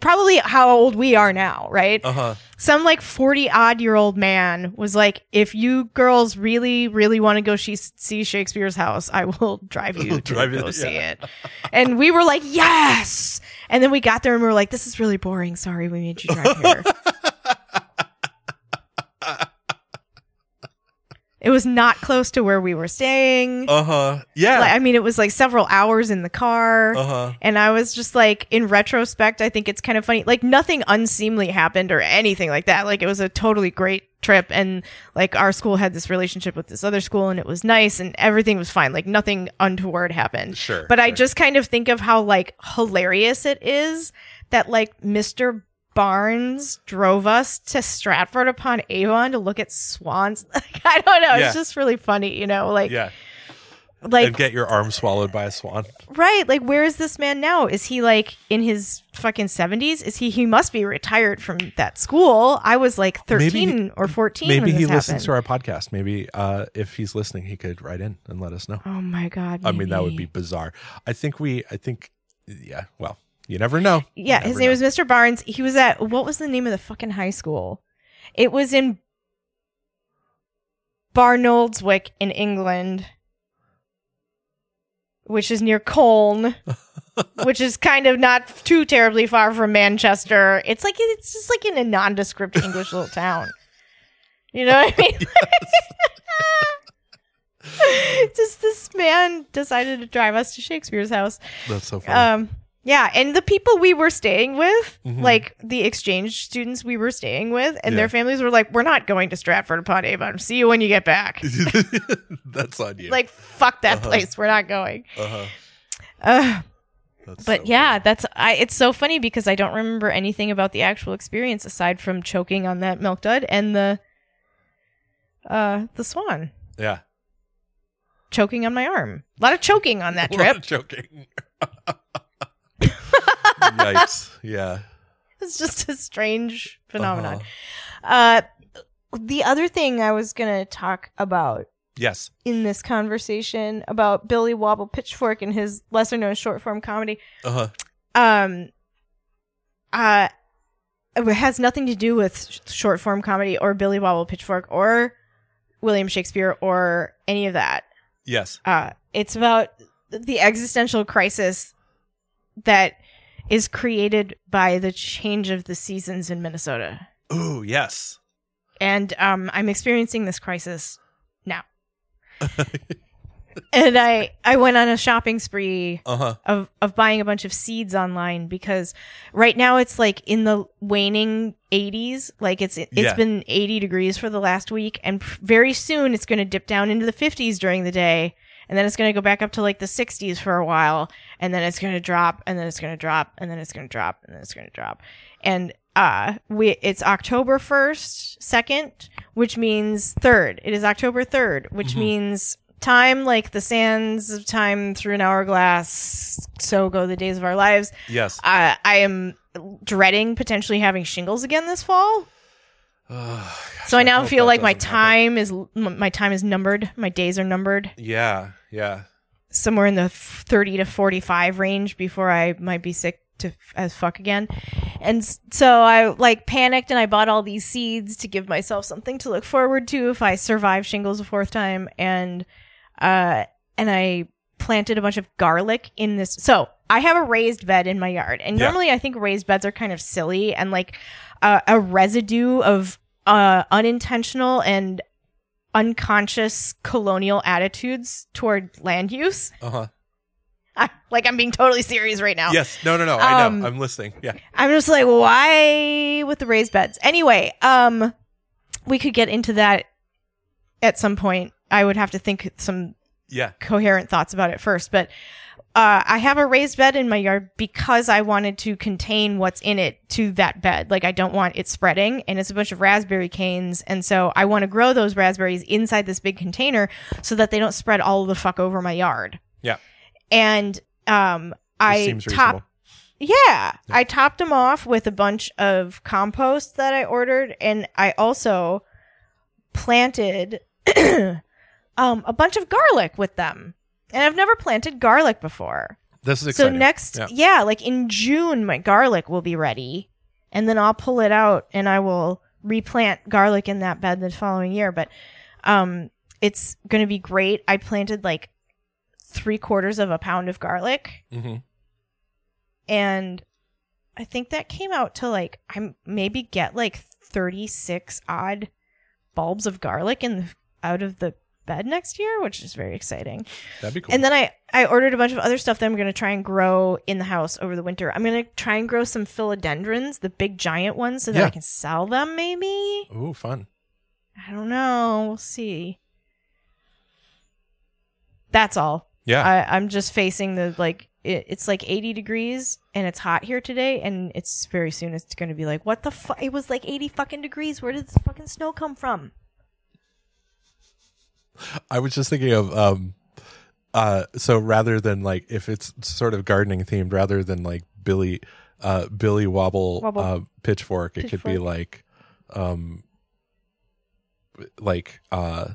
probably how old we are now, right? Uh huh. some like 40 odd year old man was like if you girls really really want to go she- see shakespeare's house i will drive you to Drive you go there, see yeah. it and we were like yes and then we got there and we were like this is really boring sorry we made you drive here it was not close to where we were staying Uh huh. Yeah. like, i mean it was like several hours in the car Uh huh. and I was just like, in retrospect, I think it's kind of funny. Like, nothing unseemly happened or anything like that. Like, it was a totally great trip. And like, our school had this relationship with this other school and it was nice and everything was fine. Like, nothing untoward happened. Sure. But I sure. just kind of think of how like hilarious it is that like Mr. Barnes drove us to Stratford upon Avon to look at swans. Like, I don't know. Yeah. It's just really funny, you know, like, yeah. like and get your arm swallowed by a swan. Right. Like, where is this man now? Is he like in his fucking 70s? Is he, he must be retired from that school. I was like 13 Maybe- or 14 Maybe when this he listens happened. to our podcast. Maybe uh, if he's listening, he could write in and let us know. oh my God. I mean, that would be bizarre. I think we. I think. Yeah. Well, you never know. Yeah. You His name know. was Mr. Barnes. He was at, what was the name of the fucking high school? It was in Barnoldswick in England, which is near Colne. which is kind of not too terribly far from Manchester. It's like it's just like in a nondescript English little town. You know what I mean? just this man decided to drive us to Shakespeare's house. That's so funny. Um, yeah, and the people we were staying with, Mhm. like the exchange students we were staying with, and Yeah. their families were like, "We're not going to Stratford upon Avon. See you when you get back." That's on you. Like, fuck that Uh-huh. place. We're not going. uh-huh. Uh, That's but so yeah, that's I. It's so funny because I don't remember anything about the actual experience aside from choking on that milk dud and the uh the swan. Yeah. choking on my arm. A lot of choking on that A lot trip. of joking. Yikes. Yeah. It's just a strange phenomenon. Uh-huh. Uh, the other thing I was gonna talk about Yes. in this conversation about Billy Wobble Pitchfork and his lesser known short form comedy. Uh huh. Um, uh, it has nothing to do with short form comedy or Billy Wobble Pitchfork or William Shakespeare or any of that. Yes. Uh, it's about the existential crisis that is created by the change of the seasons in Minnesota. Ooh, yes. And um, I'm experiencing this crisis now. and I I went on a shopping spree Uh huh. of of buying a bunch of seeds online because right now it's like in the waning 80s like it's it's Yeah. been 80 degrees for the last week and very soon it's going to dip down into the 50s during the day and then it's going to go back up to like the 60s for a while and then it's going to drop and then it's going to drop and then it's going to drop and then it's going to drop and uh we it's October 1st 2nd which means 3rd it is October 3rd which Mhm. means time like the sands of time through an hourglass so go the days of our lives Yes. uh, i am dreading potentially having shingles again this fall Oh, so i now hope feel like my doesn't happen. time is my time is numbered my days are numbered Yeah. Yeah. somewhere in the 30 to 45 range before i might be sick to as fuck again and so i like panicked and i bought all these seeds to give myself something to look forward to if i survive shingles a fourth time and uh and i planted a bunch of garlic in this so i have a raised bed in my yard and Yeah. normally i think raised beds are kind of silly and like uh, a residue of uh unintentional and unconscious colonial attitudes toward land use Uh huh. I, like I'm being totally serious right now. Yes. No. No. No. I Um, know. I'm listening. Yeah. I'm just like, why with the raised beds? Anyway, um, we could get into that at some point. I would have to think some Yeah. coherent thoughts about it first, but uh, I have a raised bed in my yard because I wanted to contain what's in it to that bed. Like I don't want it spreading, and it's a bunch of raspberry canes, and so I want to grow those raspberries inside this big container so that they don't spread all the fuck over my yard. Yeah. And um, I top reasonable. yeah, I topped them off with a bunch of compost that I ordered, and I also planted um, a bunch of garlic with them. And I've never planted garlic before. This is So next, Yeah. yeah. like in June, my garlic will be ready, and then I'll pull it out and I will replant garlic in that bed the following year. But um, it's going to be great. I planted like three quarters of a pound of garlic Mhm. and I think that came out to like I maybe get like 36 odd bulbs of garlic in the, out of the bed next year, which is very exciting. That'd be cool. And then I I ordered a bunch of other stuff that I'm going to try and grow in the house over the winter. I'm going to try and grow some philodendrons, the big giant ones so that Yeah. I can sell them maybe. Ooh, fun. I don't know. We'll see. That's all. Yeah. I, I'm just facing the like it, it's like 80 degrees and it's hot here today and it's very soon it's going to be like what the fuck it was like 80 fucking degrees where did this fucking snow come from I was just thinking of um uh so rather than like if it's sort of gardening themed rather than like Billy uh Billy Wobble, Wobble. uh pitchfork, it could be like um like uh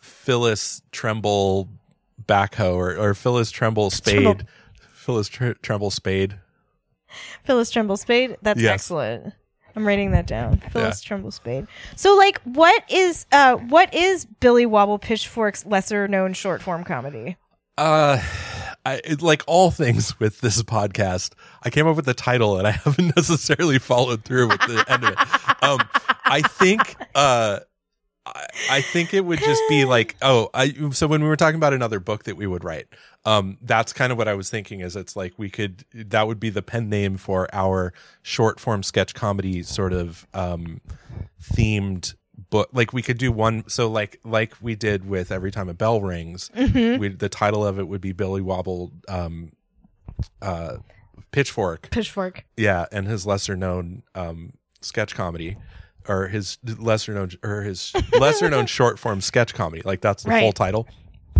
Phyllis Tremble backhoe or, or Phyllis Tremble spade. Tremble. Phyllis Tr- Tremble spade. phyllis tremble spade that's Yes. excellent i'm writing that down phyllis tremble spade so like what is uh what is billy wobble pitchfork's lesser known short form comedy Uh, I it, like all things with this podcast. I came up with the title and I haven't necessarily followed through with the end of it. Um, I think uh, I, I think it would just be like oh, I so when we were talking about another book that we would write, um, that's kind of what I was thinking. Is it's like we could that would be the pen name for our short form sketch comedy sort of um themed book like we could do one so like like we did with every time a bell rings mm-hmm. we the title of it would be Billy Wobble um uh pitchfork pitchfork yeah and his lesser known um sketch comedy or his lesser known or his lesser known short form sketch comedy like that's the full title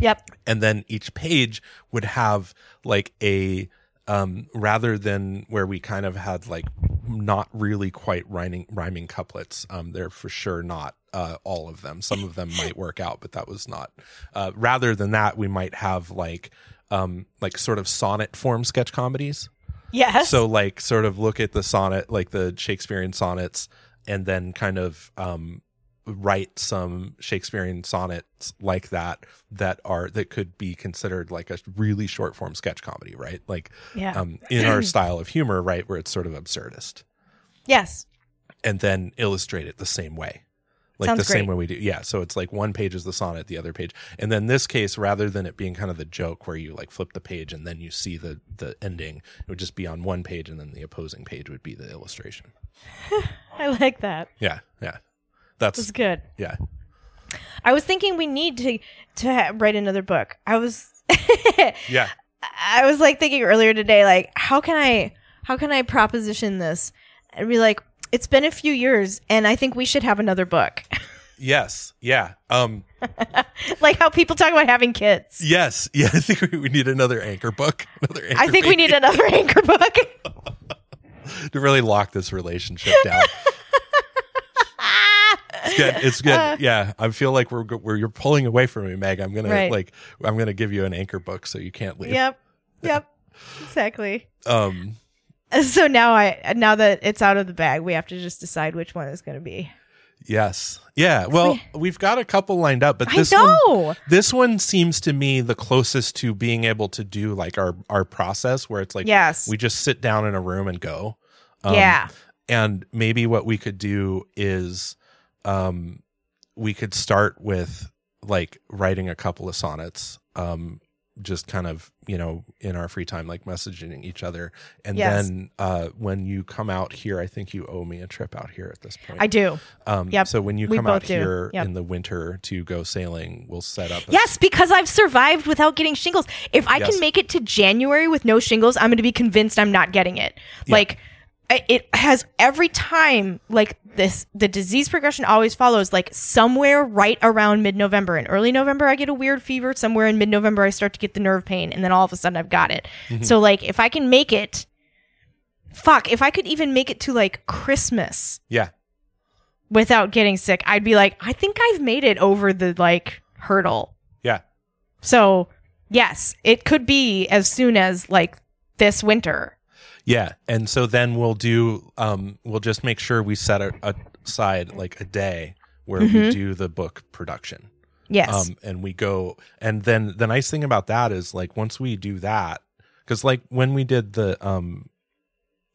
yep and then each page would have like a um rather than where we kind of had like not really quite rhyming rhyming couplets um they're for sure not uh, all of them. Some of them might work out, but that was not. Uh, rather than that, we might have like um like sort of sonnet form sketch comedies. Yes. So like sort of look at the sonnet, like the Shakespearean sonnets, and then kind of um write some Shakespearean sonnets like that that are that could be considered like a really short form sketch comedy, right? Like yeah. um in our style of humor, right, where it's sort of absurdist. yes. And then illustrate it the same way. Like Sounds the same way we do. Yeah. So it's like one page is the sonnet, the other page. And then this case, rather than it being kind of the joke where you like flip the page and then you see the the ending, it would just be on one page and then the opposing page would be the illustration. I like that. Yeah. Yeah. That's That's good. yeah. I was thinking we need to to ha- write another book. I was Yeah. I was like thinking earlier today, like how can I how can I proposition this and be like, it's been a few years, and I think we should have another book. Yes. Yeah. Um like how people talk about having kids. yes. Yeah, I think we, we need another anchor book. Another anchor I think we need another anchor book. to really lock this relationship down. It's good. It's good. Uh. yeah, I feel like we're you're pulling away from me, Meg. I'm gonna Right. like I'm gonna give you an anchor book so you can't leave. yep. Yep. Exactly. Um. So now I now that it's out of the bag, we have to just decide which one is going to be. Yes. Yeah. Well, we've got a couple lined up, but this one this one seems to me the closest to being able to do like our our process where it's like yes. we just sit down in a room and go. Um, yeah. and maybe what we could do is um we could start with like writing a couple of sonnets um just kind of you know in our free time like messaging each other and Yes. then uh when you come out here i think you owe me a trip out here at this point I do. um yep, so when you we come out do. here Yep. in the winter to go sailing we'll set up a- Yes, because I've survived without getting shingles. If I Yes. can make it to January with no shingles, I'm going to be convinced I'm not getting it. Yeah. Like it has every time like this the disease progression always follows like somewhere right around mid-November and early November I get a weird fever, somewhere in mid-November I start to get the nerve pain and then all of a sudden I've got it. Mm-hmm. So like if I can make it fuck, if I could even make it to like Christmas yeah without getting sick, I'd be like I think I've made it over the like hurdle. yeah So, yes, it could be as soon as like this winter. Yeah, and so then we'll do um we'll just make sure we set a, aside like a day where we Mhm. do the book production. Yes. Um and we go and then the nice thing about that is like once we do that cuz like when we did the um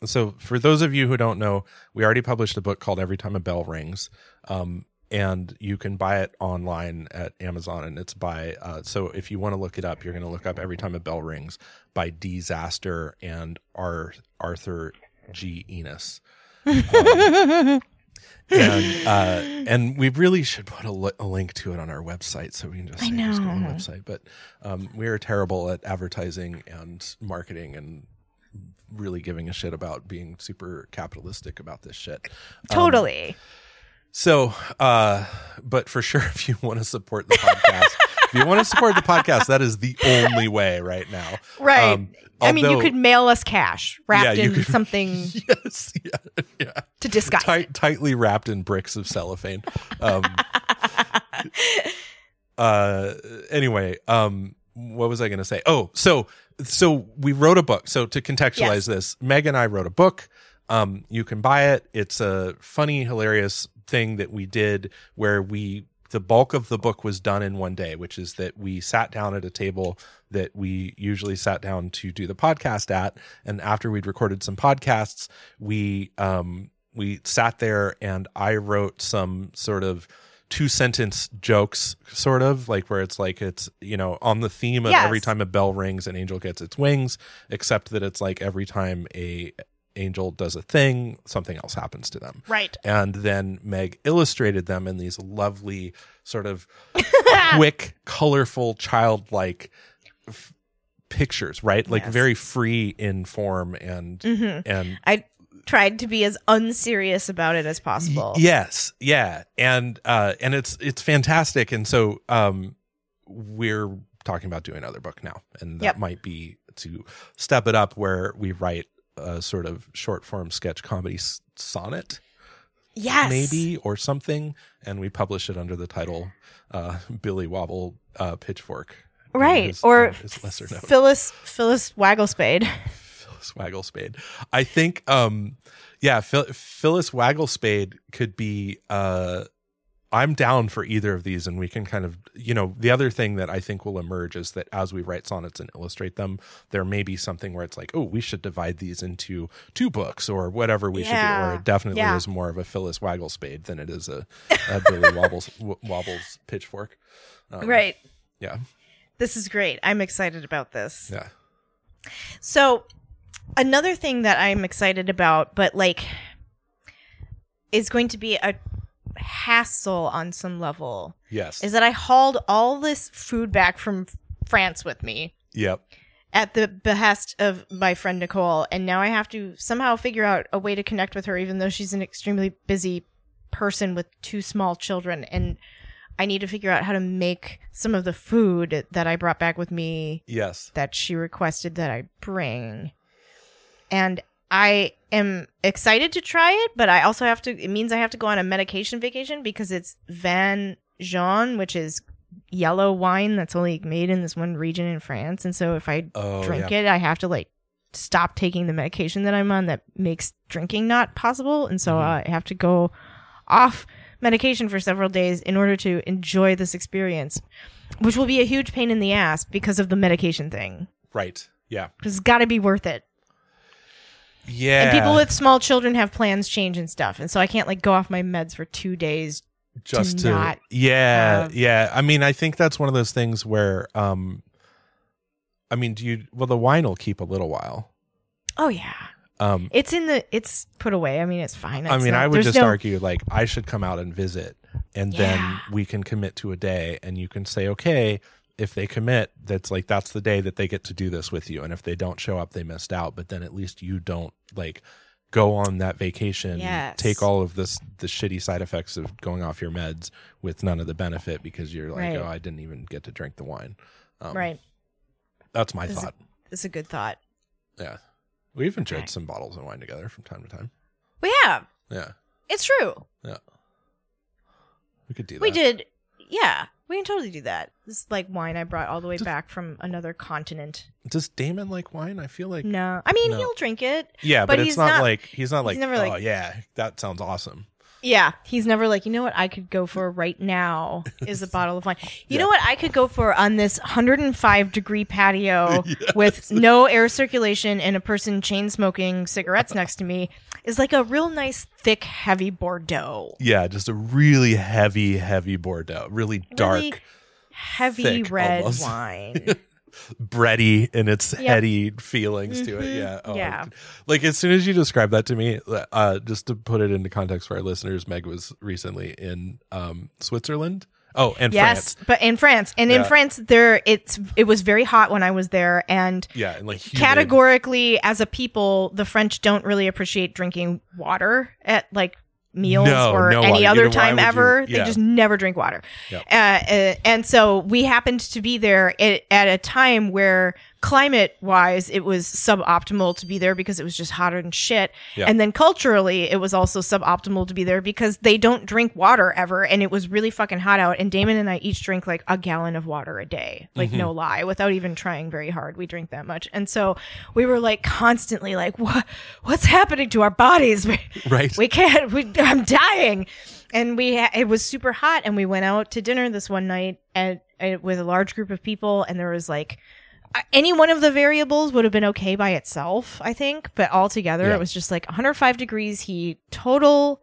so for those of you who don't know, we already published a book called Every Time a Bell Rings. Um and you can buy it online at Amazon and it's by uh so if you want to look it up, you're going to look up Every Time a Bell Rings by Disaster and R- Arthur G. Enos. Um, and uh, and we really should put a, li- a link to it on our website so we can just say just go on the website. But um, we are terrible at advertising and marketing and really giving a shit about being super capitalistic about this shit. Um, totally. So, uh, but for sure, if you want to support the podcast, if you want to support the podcast, that is the only way right now. right. um, I mean, you could mail us cash wrapped Yeah, in could- something Yes, yeah, yeah. to disguise. it. tight, tightly wrapped in bricks of cellophane. Um, uh, anyway, um, what was I going to say? Oh, so so we wrote a book. So to contextualize Yes. this, Meg and I wrote a book. Um, you can buy it. It's a funny, hilarious thing that we did where we the bulk of the book was done in one day, which is that we sat down at a table that we usually sat down to do the podcast at, and after we'd recorded some podcasts, we um we sat there and I wrote some sort of two sentence jokes sort of like where it's like it's you know on the theme of Yes. every time a bell rings an angel gets its wings except that it's like every time a angel does a thing something else happens to them Right. and then Meg illustrated them in these lovely sort of quick colorful childlike f- pictures right like Yes. very free in form and hmm and I tried to be as unserious about it as possible. Y- yes, yeah, and uh, and it's it's fantastic, and so um, we're talking about doing another book now, and that Yep. might be to step it up where we write a sort of short form sketch comedy s- sonnet Yes. maybe or something, and we publish it under the title uh, Billy Wobble uh, Pitchfork. Right. His- or his lesser known. Phyllis Phyllis Wagglespade. Phyllis Wagglespade. I think, um, yeah, Phil, Phyllis Wagglespade could be. Uh, I'm down for either of these, and we can kind of, you know, the other thing that I think will emerge is that as we write sonnets and illustrate them, there may be something where it's like, oh, we should divide these into two books or whatever we should do. Or it definitely Yeah. is more of a Phyllis Wagglespade than it is a, a Billy Wobbles w- Wobbles pitchfork. Um, Right. Yeah. This is great. I'm excited about this. Yeah. So, another thing that I'm excited about, but like, is going to be a hassle on some level, Yes. is that I hauled all this food back from France with me yep. at the behest of my friend Nicole, and now I have to somehow figure out a way to connect with her, even though she's an extremely busy person with two small children, and I need to figure out how to make some of the food that I brought back with me Yes. that she requested that I bring. And I am excited to try it, but I also have to it means I have to go on a medication vacation because it's Vin Jaune, which is yellow wine that's only made in this one region in France. And so if I Oh, drink yeah. it, I have to like stop taking the medication that I'm on that makes drinking not possible. And so Mhm. I have to go off medication for several days in order to enjoy this experience, which will be a huge pain in the ass because of the medication thing. Right. Yeah. It's got to be worth it. Yeah. And people with small children have plans change and stuff. And so I can't like go off my meds for two days. just to to not yeah have- yeah i mean i think that's one of those things where um i mean do you well the wine will keep a little while Oh, yeah. um It's in the, it's put away. I mean, it's fine. i mean not- i would just no- argue like i should come out and visit and then we can commit to a day and you can say okay if they commit that's like that's the day that they get to do this with you and if they don't show up they missed out but then at least you don't like go on that vacation Yes. take all of this the shitty side effects of going off your meds with none of the benefit because you're like Right. oh i didn't even get to drink the wine um, Right. that's my thought It's a good thought. yeah we've enjoyed Right. some bottles of wine together from time to time We have. yeah It's true. Yeah. We could do that We did. Yeah. We can totally do that. This is like wine I brought all the way Does- back from another continent. does damon like wine i feel like No. I mean, No. he'll drink it. yeah but, but it's he's not, not- like he's not like never oh like- yeah that sounds awesome Yeah. He's never like, you know what I could go for right now is a bottle of wine. You Yeah. know what I could go for on this 105 degree patio with no air circulation and a person chain smoking cigarettes next to me is like a real nice, thick, heavy Bordeaux. Yeah, just a really heavy, heavy Bordeaux, really dark, Really heavy red almost. wine. Bready in its Yep. heady feelings to it. Mhm. Yeah, oh, Yeah. Like as soon as you describe that to me, uh, just to put it into context for our listeners, Meg was recently in um, Switzerland. Oh, and yes, France. but in France, and in France, there it's it was very hot when I was there, and Yeah, and like humid. categorically, as a people, the French don't really appreciate drinking water at like meals No, or no any water. other You know, time you- ever. yeah. They just never drink water. Yep. Uh, uh, and so we happened to be there at, at a time where climate wise it was suboptimal to be there because it was just hotter than shit Yeah. and then culturally it was also suboptimal to be there because they don't drink water ever and it was really fucking hot out and damon and i each drink like a gallon of water a day like Mm-hmm. no lie without even trying very hard we drink that much and so we were like constantly like what what's happening to our bodies we, right? we can't we, i'm dying and we ha- it was super hot and we went out to dinner this one night at, at with a large group of people and there was like any one of the variables would have been okay by itself i think but all together Yeah. it was just like 105 degrees heat total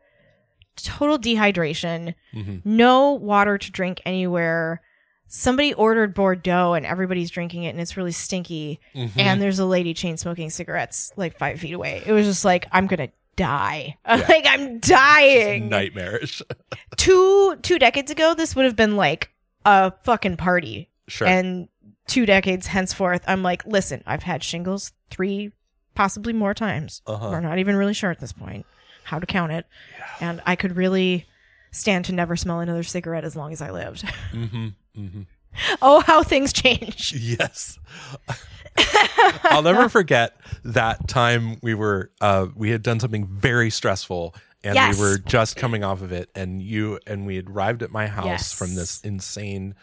total dehydration Mhm. no water to drink anywhere somebody ordered bordeaux and everybody's drinking it and it's really stinky Mhm. and there's a lady chain smoking cigarettes like five feet away. It was just like I'm gonna die. like I'm dying. nightmarish. Two two decades ago, this would have been like a fucking party. sure. And two decades henceforth, I'm like, listen, I've had shingles three, possibly more times. Uh-huh. We're not even really sure at this point how to count it. And I could really stand to never smell another cigarette as long as I lived. hmm hmm oh, how things change. Yes. I'll never forget that time we were uh we had done something very stressful and Yes. we were just coming off of it, and you and we had arrived at my house Yes. from this insane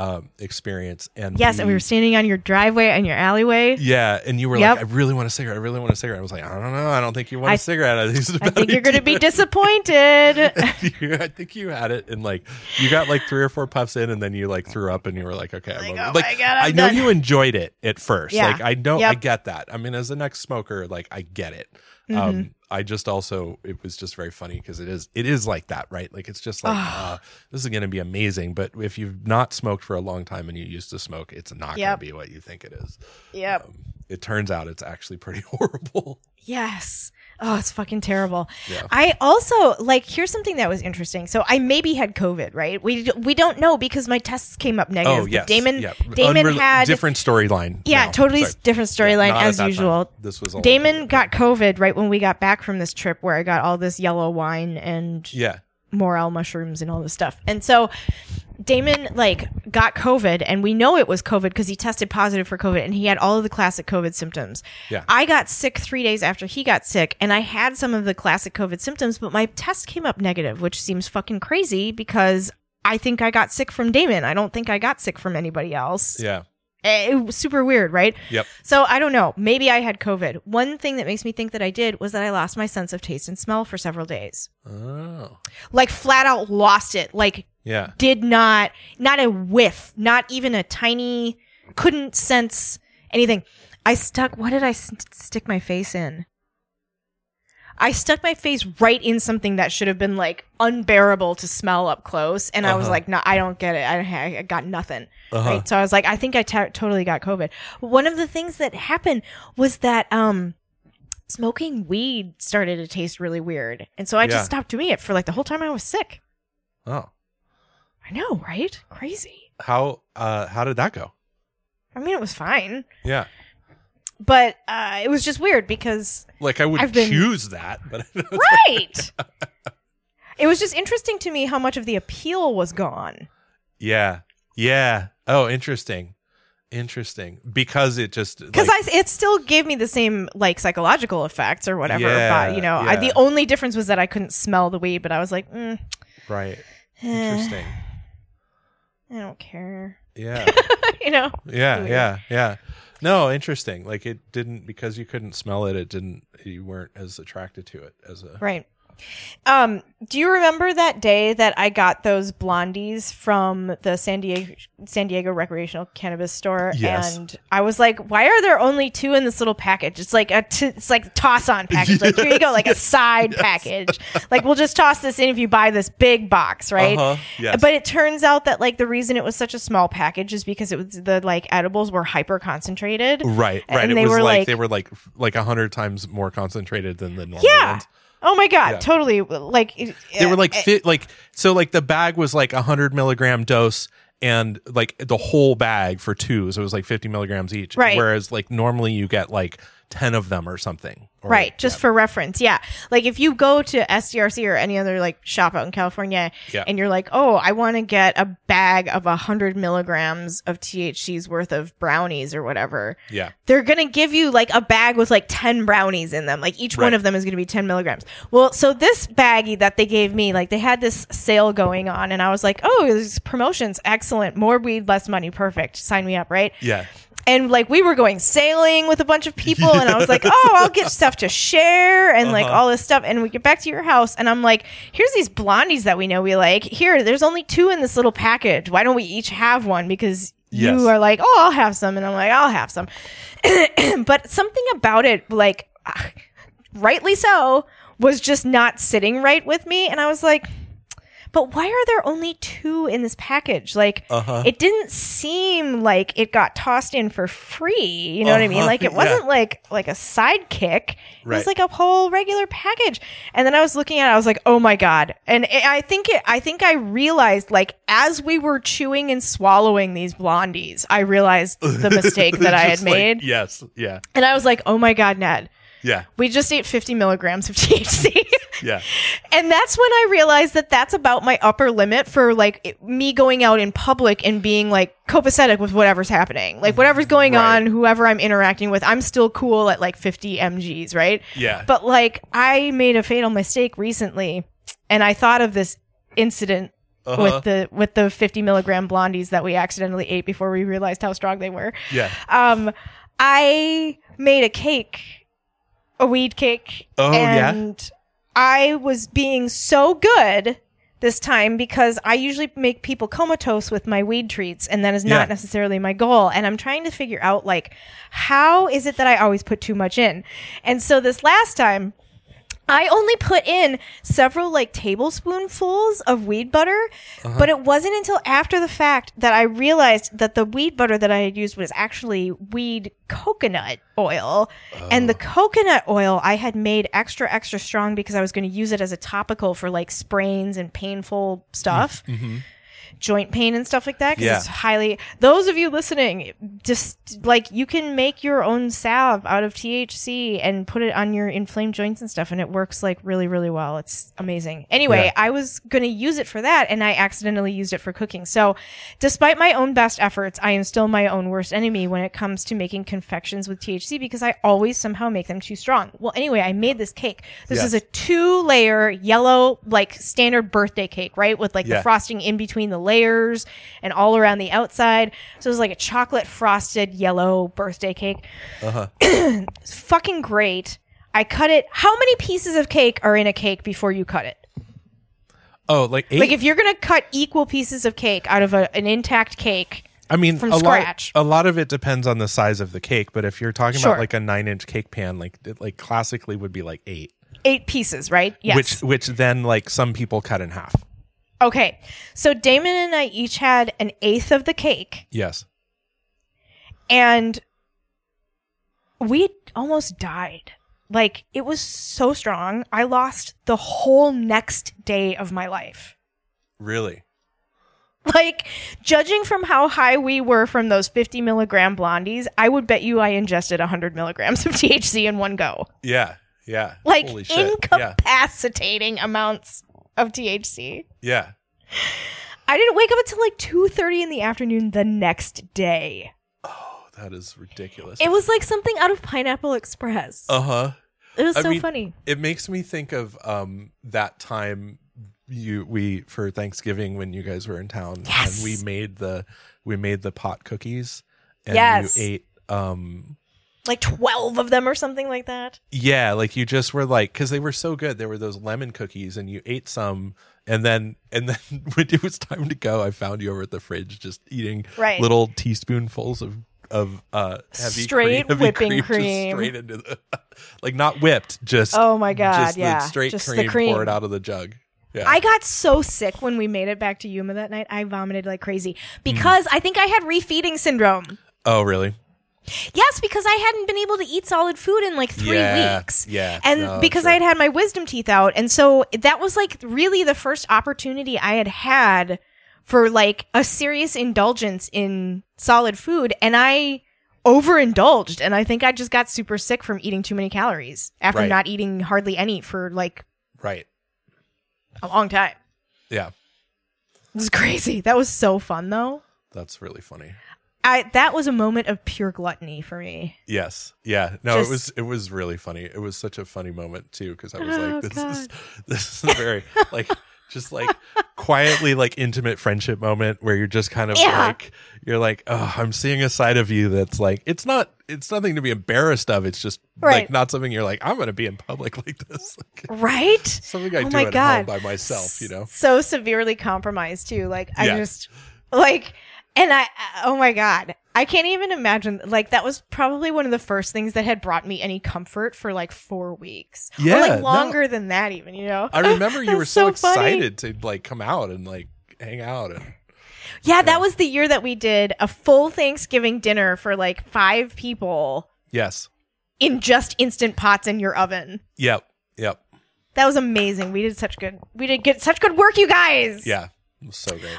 um, experience, and Yes, and we were standing on your driveway and your alleyway. yeah, and you were Yep. like, I really want a cigarette. I really want a cigarette. I was like, I don't know. I don't think you want a I- cigarette. I think, this is a I think you're going to be disappointed. You- I think you had it, and like you got like three or four puffs in, and then you like threw up, and you were like, "Okay, I'm Like, over oh it." like God, I'm I know done. you enjoyed it at first. Yeah. Like I know, I get that. I mean, as an ex smoker, like I get it. Mm-hmm. Um, I just also it was just very funny because it is it is like that, right? Like it's just like uh, this is going to be amazing, but if you've not smoked for a long time and you used to smoke, it's not going to be what you think it is. yep. Um, it turns out it's actually pretty horrible. Yes. Oh, it's fucking terrible. Yeah. I also like here's something that was interesting. So I maybe had COVID, right? We we don't know because my tests came up negative. Oh yes, Damon yeah. Damon Unrela- had different storyline. yeah, totally Sorry. different storyline at as that time. usual. This was Damon got COVID right when we got back from this trip where I got all this yellow wine and yeah. morel mushrooms and all this stuff. And so Damon like got COVID and we know it was COVID because he tested positive for COVID and he had all of the classic COVID symptoms. Yeah. I got sick three days after he got sick and I had some of the classic COVID symptoms, but my test came up negative, which seems fucking crazy because I think I got sick from Damon. I don't think I got sick from anybody else. Yeah. Eh, It was super weird, right? Yep. So I don't know. Maybe I had COVID. One thing that makes me think that I did was that I lost my sense of taste and smell for several days. Oh. Like flat out lost it. Like Yeah. did not not a whiff not even a tiny couldn't sense anything i stuck what did i s- stick my face in i stuck my face right in something that should have been like unbearable to smell up close and i was Uh-huh. like no i don't get it i, I got nothing Uh-huh. right so i was like i think i totally got covid one of the things that happened was that um smoking weed started to taste really weird and so i Yeah. just stopped doing it for like the whole time i was sick Oh. I know right crazy How uh how did that go? I mean, it was fine, Yeah. but uh, it was just weird because Like I would I've been- choose that, but right. it was just interesting to me how much of the appeal was gone. yeah. Yeah. Oh, interesting. Interesting. Because it just Because like, I, it still gave me the same like psychological effects or whatever. Yeah, but you know, I, yeah. the only difference was that I couldn't smell the weed. But I was like, mm, right. eh, Interesting. I don't care. Yeah. you know, Yeah, Weird. yeah, yeah. No, interesting. Like it didn't because you couldn't smell it. It didn't. You weren't as attracted to it as a. right? Um, do you remember that day that I got those blondies from the San Diego San Diego recreational cannabis store? Yes. And I was like, why are there only two in this little package? It's like a t- it's like toss on package. Like here you go, like a side package. Like we'll just toss this in if you buy this big box, right? Uh-huh, yes. But it turns out that like the reason it was such a small package is because it was the like edibles were hyper concentrated. Right, right. And it they was were like, like- they were like like a hundred times more concentrated than the normal Yeah. ones. Oh my god, Yeah. totally. Like They were like fit, like so like the bag was like a hundred milligram dose and like the whole bag for two, so it was like fifty milligrams each. Right. Whereas like normally you get like ten of them or something. Or- Right, just yeah. for reference. Yeah. Like if you go to SDRC or any other like shop out in California Yeah. and you're like, oh, I want to get a bag of 100 milligrams of THC's worth of brownies or whatever, yeah, they're going to give you like a bag with like 10 brownies in them. Like each one of them is going to be 10 milligrams. Well, so this baggie that they gave me, like they had this sale going on and I was like, oh, this promotion's excellent. More weed, less money. Perfect. Sign me up, right? yeah. And like we were going sailing with a bunch of people and i was like oh i'll get stuff to share and like Uh-huh. all this stuff and we get back to your house and i'm like here's these blondies that we know we like here there's only two in this little package why don't we each have one because Yes. you are like oh i'll have some and i'm like i'll have some but something about it like ah, rightly so was just not sitting right with me and i was like but why are there only two in this package? Like Uh-huh. it didn't seem like it got tossed in for free you know what i mean? Uh-huh, like it wasn't like like a sidekick. It was like a whole regular package. And then i was looking at it i was like oh my god. And it, i think it i think i realized like as we were chewing and swallowing these blondies i realized the mistake that i had like- made. yes, yeah. and I was like, "Oh my god, Ned, Yeah. We just ate 50 milligrams of THC. Yeah. and that's when I realized that that's about my upper limit for like it- me going out in public and being like copacetic with whatever's happening. Like whatever's going Right. on, whoever I'm interacting with, I'm still cool at like 50 mgs, right? Yeah. But like I made a fatal mistake recently and I thought of this incident Uh-huh. with the with the 50 milligram blondies that we accidentally ate before we realized how strong they were. yeah. Um, I made a cake, a weed cake. Oh, yeah? and I was being so good this time because I usually make people comatose with my weed treats, and that is not Yeah. necessarily my goal. And I'm trying to figure out like how is it that I always put too much in? And so this last time. I only put in several like tablespoonfuls of weed butter, Uh-huh. but it wasn't until after the fact that I realized that the weed butter that I had used was actually weed coconut oil. And Oh. the coconut oil I had made extra, extra strong because I was going to use it as a topical for like sprains and painful stuff. Joint pain and stuff like that because. Yeah. it's highly. Those of you listening, just like you can make your own salve out of THC and put it on your inflamed joints and stuff, and it works like really, really well. It's amazing. Anyway, Yeah. I was going to use it for that, and I accidentally used it for cooking. So, despite my own best efforts, I am still my own worst enemy when it comes to making confections with THC because I always somehow make them too strong. Well, anyway, I made this cake. This Yes. is a two layer yellow, like standard birthday cake, right? With like Yeah. the frosting in between the layers and all around the outside. So it was like a chocolate frosted yellow birthday cake. Uh-huh. it's fucking great. I cut it. How many pieces of cake are in a cake before you cut it? Oh, like eight. Like if you're gonna cut equal pieces of cake out of a, an intact cake, I mean, from a scratch. lot. A lot of it depends on the size of the cake, but if you're talking Sure. about like a nine-inch cake pan, like it, like classically would be like eight, eight pieces, right? Yes. which which then like some people cut in half. Okay. So Damon and I each had an eighth of the cake, Yes. and we almost died. Like it was so strong. I lost the whole next day of my life. Really. Like, judging from how high we were from those 50 milligram blondies, I would bet you I ingested 100 milligrams of THC in one go. Yeah. Yeah. Like, shit. yeah. incapacitating amounts of THC. Yeah. I didn't wake up until like 2.30 in the afternoon the next day. Oh, that is ridiculous. It was like something out of Pineapple Express. Uh huh. it was I so mean, funny. It makes me think of um that time you we for Thanksgiving when you guys were in town Yes. and we made the we made the pot cookies and Yes. you ate um Like 12 of them or something like that. yeah like you just were like because they were so good there were those lemon cookies and you ate some and then and then when it was time to go I found you over at the fridge just eating Right. little teaspoonfuls of of uh heavy Straight cream, heavy whipping just cream. straight into the like not whipped just Oh my God, just yeah. straight Just cream, cream. pour it out of the jug yeah I got so sick when we made it back to Yuma that night. I vomited like crazy because I think I had refeeding syndrome. oh really Yes, because I hadn't been able to eat solid food in like three Yeah, weeks. yeah. And No, because. I had had my wisdom teeth out. And so that was like really the first opportunity I had had for like a serious indulgence in solid food. And I overindulged. And I think I just got super sick from eating too many calories after Right. not eating hardly any for like right a long time. yeah It was crazy. That was so fun though. that's really funny I that was a moment of pure gluttony for me. Yes. Yeah. No, Just- it was it was really funny. It was such a funny moment too because I was Oh, like, this is this is a very like just like quietly like intimate friendship moment where you're just kind of Yeah. like you're like, oh, I'm seeing a side of you that's like it's not it's nothing to be embarrassed of. It's just Right. like not something you're like I'm gonna be in public like this. Like, Right? something I Oh do at home by myself. You know. so severely compromised too. Like I Yeah. just like and I uh, oh my god. I can't even imagine like that was probably one of the first things that had brought me any comfort for like 4 weeks. Yeah, or like no. longer than that even, you know. I remember you were so, so excited to like come out and like hang out and Yeah, that was the year that we did a full Thanksgiving dinner for like 5 people yes. in just instant pots in your oven. Yep. Yep. That was amazing. We did such good we did get such good work, you guys. Yeah. It was so great.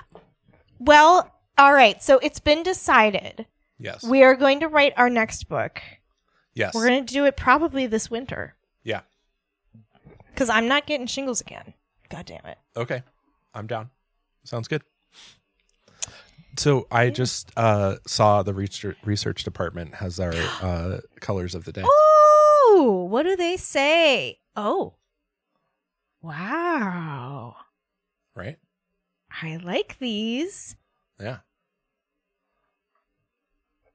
Well, all right. So it's been decided. Yes. We are going to write our next book Yes. We're gonna do it probably this winter yeah. because I'm not getting shingles again. God damn it. Okay. I'm down. Sounds good. So I just uh, saw the research, research department has our uh, colors of the day. Oh, what do they say? Oh, wow. Right? I like these. Yeah.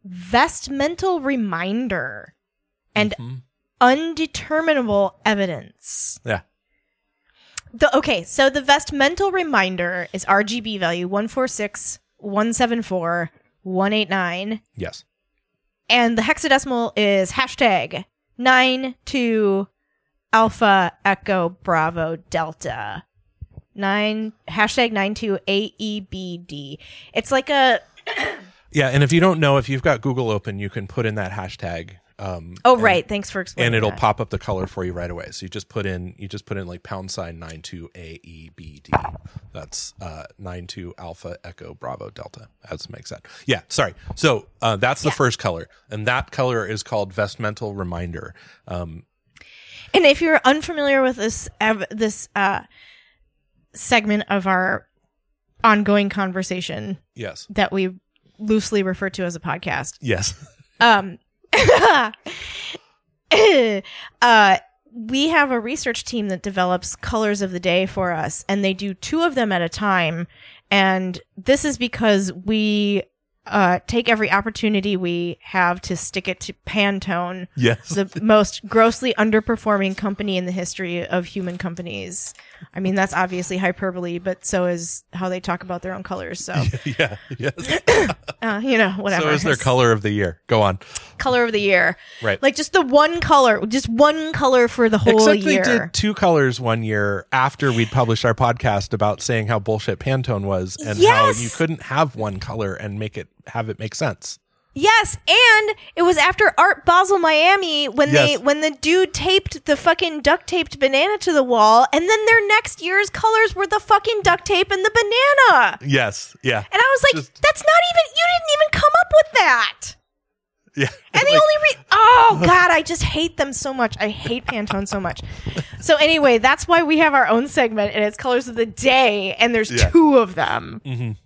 Vestmental reminder and Mhm. undeterminable evidence. Yeah. The, okay, so the vestmental reminder is RGB value 146 174 189 Yes. and the hexadecimal is hashtag 92 alpha echo bravo delta 9 hashtag 92 aebd it's like a Yeah, and if you don't know, if you've got Google open, you can put in that hashtag. Um, oh and- right thanks for explaining and it'll that. pop up the color for you right away. So you just put in you just put in like pound sign nine two A E B D. That's uh nine two alpha echo bravo delta. As makes sense. Yeah, sorry. So uh, that's the Yeah. first color, and that color is called vestmental reminder. Um, And if you're unfamiliar with this this uh, segment of our ongoing conversation yes, that we loosely refer to as a podcast, yes, um, uh, we have a research team that develops colors of the day for us, and they do two of them at a time. And this is because we uh, take every opportunity we have to stick it to Pantone yes. the most grossly underperforming company in the history of human companies. I mean, that's obviously hyperbole, but so is how they talk about their own colors. So, yeah, yes. uh, you know, whatever. so is their color of the year. Go on. color of the year. Right. Like just the one color, just one color for the whole Except year. they did two colors one year after we'd published our podcast about saying how bullshit Pantone was and how you couldn't have one color and make it have it make sense. Yes, and it was after Art Basel Miami when they when the dude taped the fucking duct taped banana to the wall, and then their next year's colors were the fucking duct tape and the banana. Yes. Yeah. And I was like, Just- that's not even, you didn't even come up with that. Yeah. And the Like, only re oh god, I just hate them so much. I hate Pantone so much. So anyway, that's why we have our own segment, and it's colors of the day, and there's Yeah. two of them, mhm.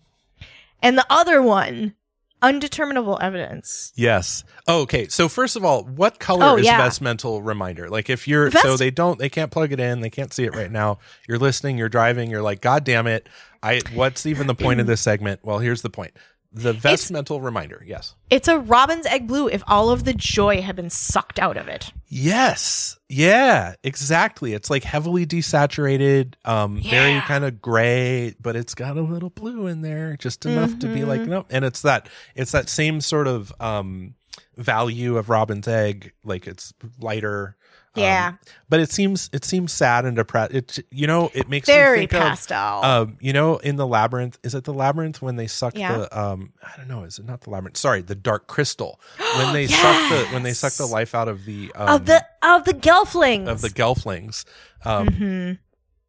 and the other one, undeterminable evidence. Yes. Oh, okay. So first of all, what color Oh, is yeah. vestmental reminder? Like if you're Vest- so they don't they can't plug it in, they can't see it right now. You're listening, you're driving, you're like, God damn it. I what's even the point of this segment? Well, here's the point. The vestmental reminder. Yes. It's a robin's egg blue if all of the joy had been sucked out of it. Yes. Yeah, exactly. It's like heavily desaturated, um, very kind of gray, but it's got a little blue in there, just enough to be Mm-hmm. like, no. And it's that it's that same sort of um value of robin's egg, like it's lighter. Um, Yeah. but it seems it seems sad and depressed. It you know it makes me Very think of pastel. um, you know, in the labyrinth, is it the labyrinth when they suck Yeah. the um I don't know, is it not the labyrinth? Sorry, the dark crystal. When they suck the when they suck the life out of the um, of the of the gelflings. of the gelflings. Um Mhm.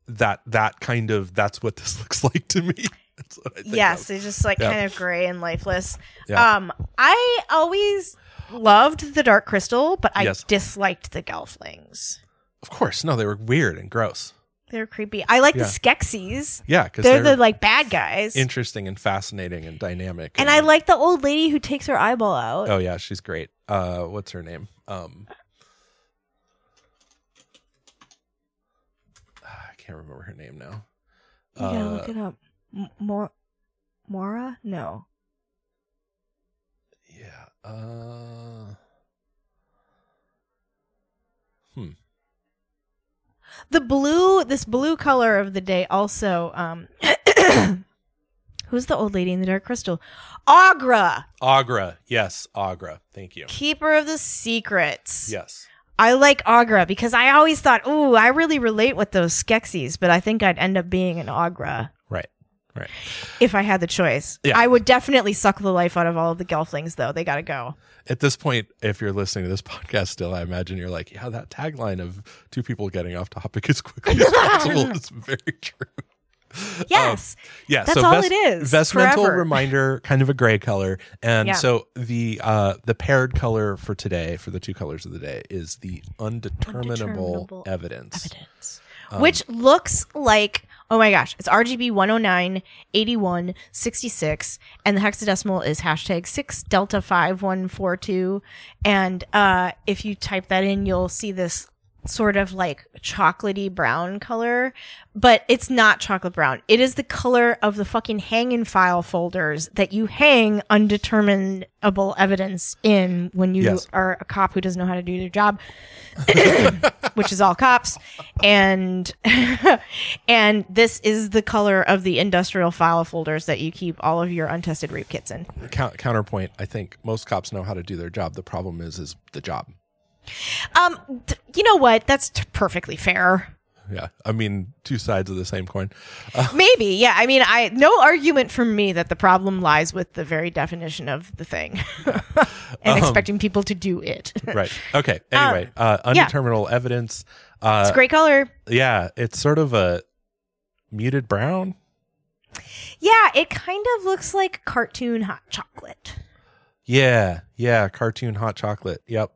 that that kind of that's what this looks like to me. That's what I think Yes, of. it's just like Yeah. kind of gray and lifeless. Yeah. Um, I always loved the dark crystal, but I Yes. disliked the gelflings. Of course, no, they were weird and gross. They're creepy. I like Yeah. the Skeksis. Yeah, because They're, they're, the like bad guys. interesting and fascinating and dynamic. and I like the old lady who takes her eyeball out. Oh yeah, she's great. Uh, what's her name? Um, I can't remember her name now. you gotta Uh, look it up. M- Mor- Mora? No. yeah. Uh, hmm. The blue, this blue color of the day also, um, who's the old lady in the dark crystal? Aughra, Aughra. Yes, Aughra. Thank you. keeper of the secrets. Yes. I like Aughra because I always thought, ooh, I really relate with those Skeksis, but I think I'd end up being an Aughra Right. If I had the choice. Yeah. I would definitely suck the life out of all of the Gelflings, though. They gotta go. At this point, if you're listening to this podcast still, I imagine you're like, yeah, that tagline of two people getting off topic as quickly as possible is very true. Yes. Yeah, That's so all it is, Vestmental forever. reminder, kind of a gray color, and Yeah. so the uh the paired color for today, for the two colors of the day, is the undeterminable, Undeterminable evidence. evidence. Um, Which looks like, oh my gosh, it's RGB 109, 81, 66, and the hexadecimal is hashtag 6 delta 5142. And uh, if you type that in, you'll see this sort of like chocolatey brown color, but it's not chocolate brown. It is the color of the fucking hanging file folders that you hang undeterminable evidence in when you Yes. are a cop who doesn't know how to do their job, which is all cops. And and this is the color of the industrial file folders that you keep all of your untested rape kits in. Count- counterpoint, I think most cops know how to do their job. The problem is is the job. Um, you know what? That's t- perfectly fair. Yeah. I mean, two sides of the same coin. Maybe, yeah. I mean, I no argument from me that the problem lies with the very definition of the thing and expecting people to do it. Right. Okay. Anyway, uh, yeah. undeterminable evidence. Uh, it's a great color. yeah, it's sort of a muted brown. Yeah, it kind of looks like cartoon hot chocolate. Yeah. Yeah. Cartoon hot chocolate. Yep.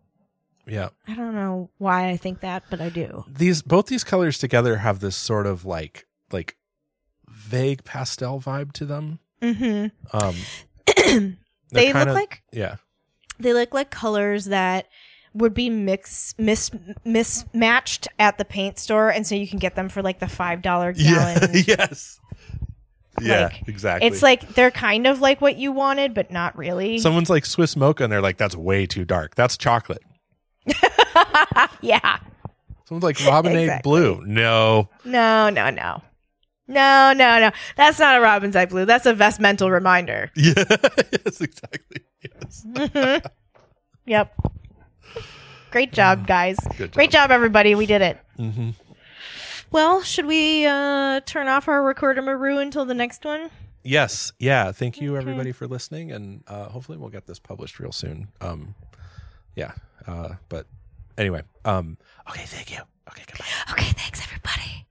Yep. I don't know why I think that, but I do. These both these colors together have this sort of like like vague pastel vibe to them. Mm-hmm. Um, They they're look like yeah. they look like colors that would be mix mis mismatched at the paint store, and so you can get them for like the five dollar gallon. Yeah. yes. Yeah. Like, exactly. It's like they're kind of like what you wanted, but not really. someone's like Swiss mocha, and they're like, "That's way too dark. That's chocolate." yeah. Someone's like Robinade Exactly. blue. No. No, no, no. No, no, no. That's not a Robin's Eye Blue. That's a vestmental reminder. Yeah. yes. Exactly. Yes. Yep. Great job, guys. Good Great job, everybody. We did it. hmm Well, should we uh, turn off our recorder maru until the next one? Yes. Yeah. Thank you, everybody, for listening, and uh, hopefully we'll get this published real soon. Um, yeah. Uh, but anyway, um, okay, thank you. Okay, goodbye. Okay, thanks everybody.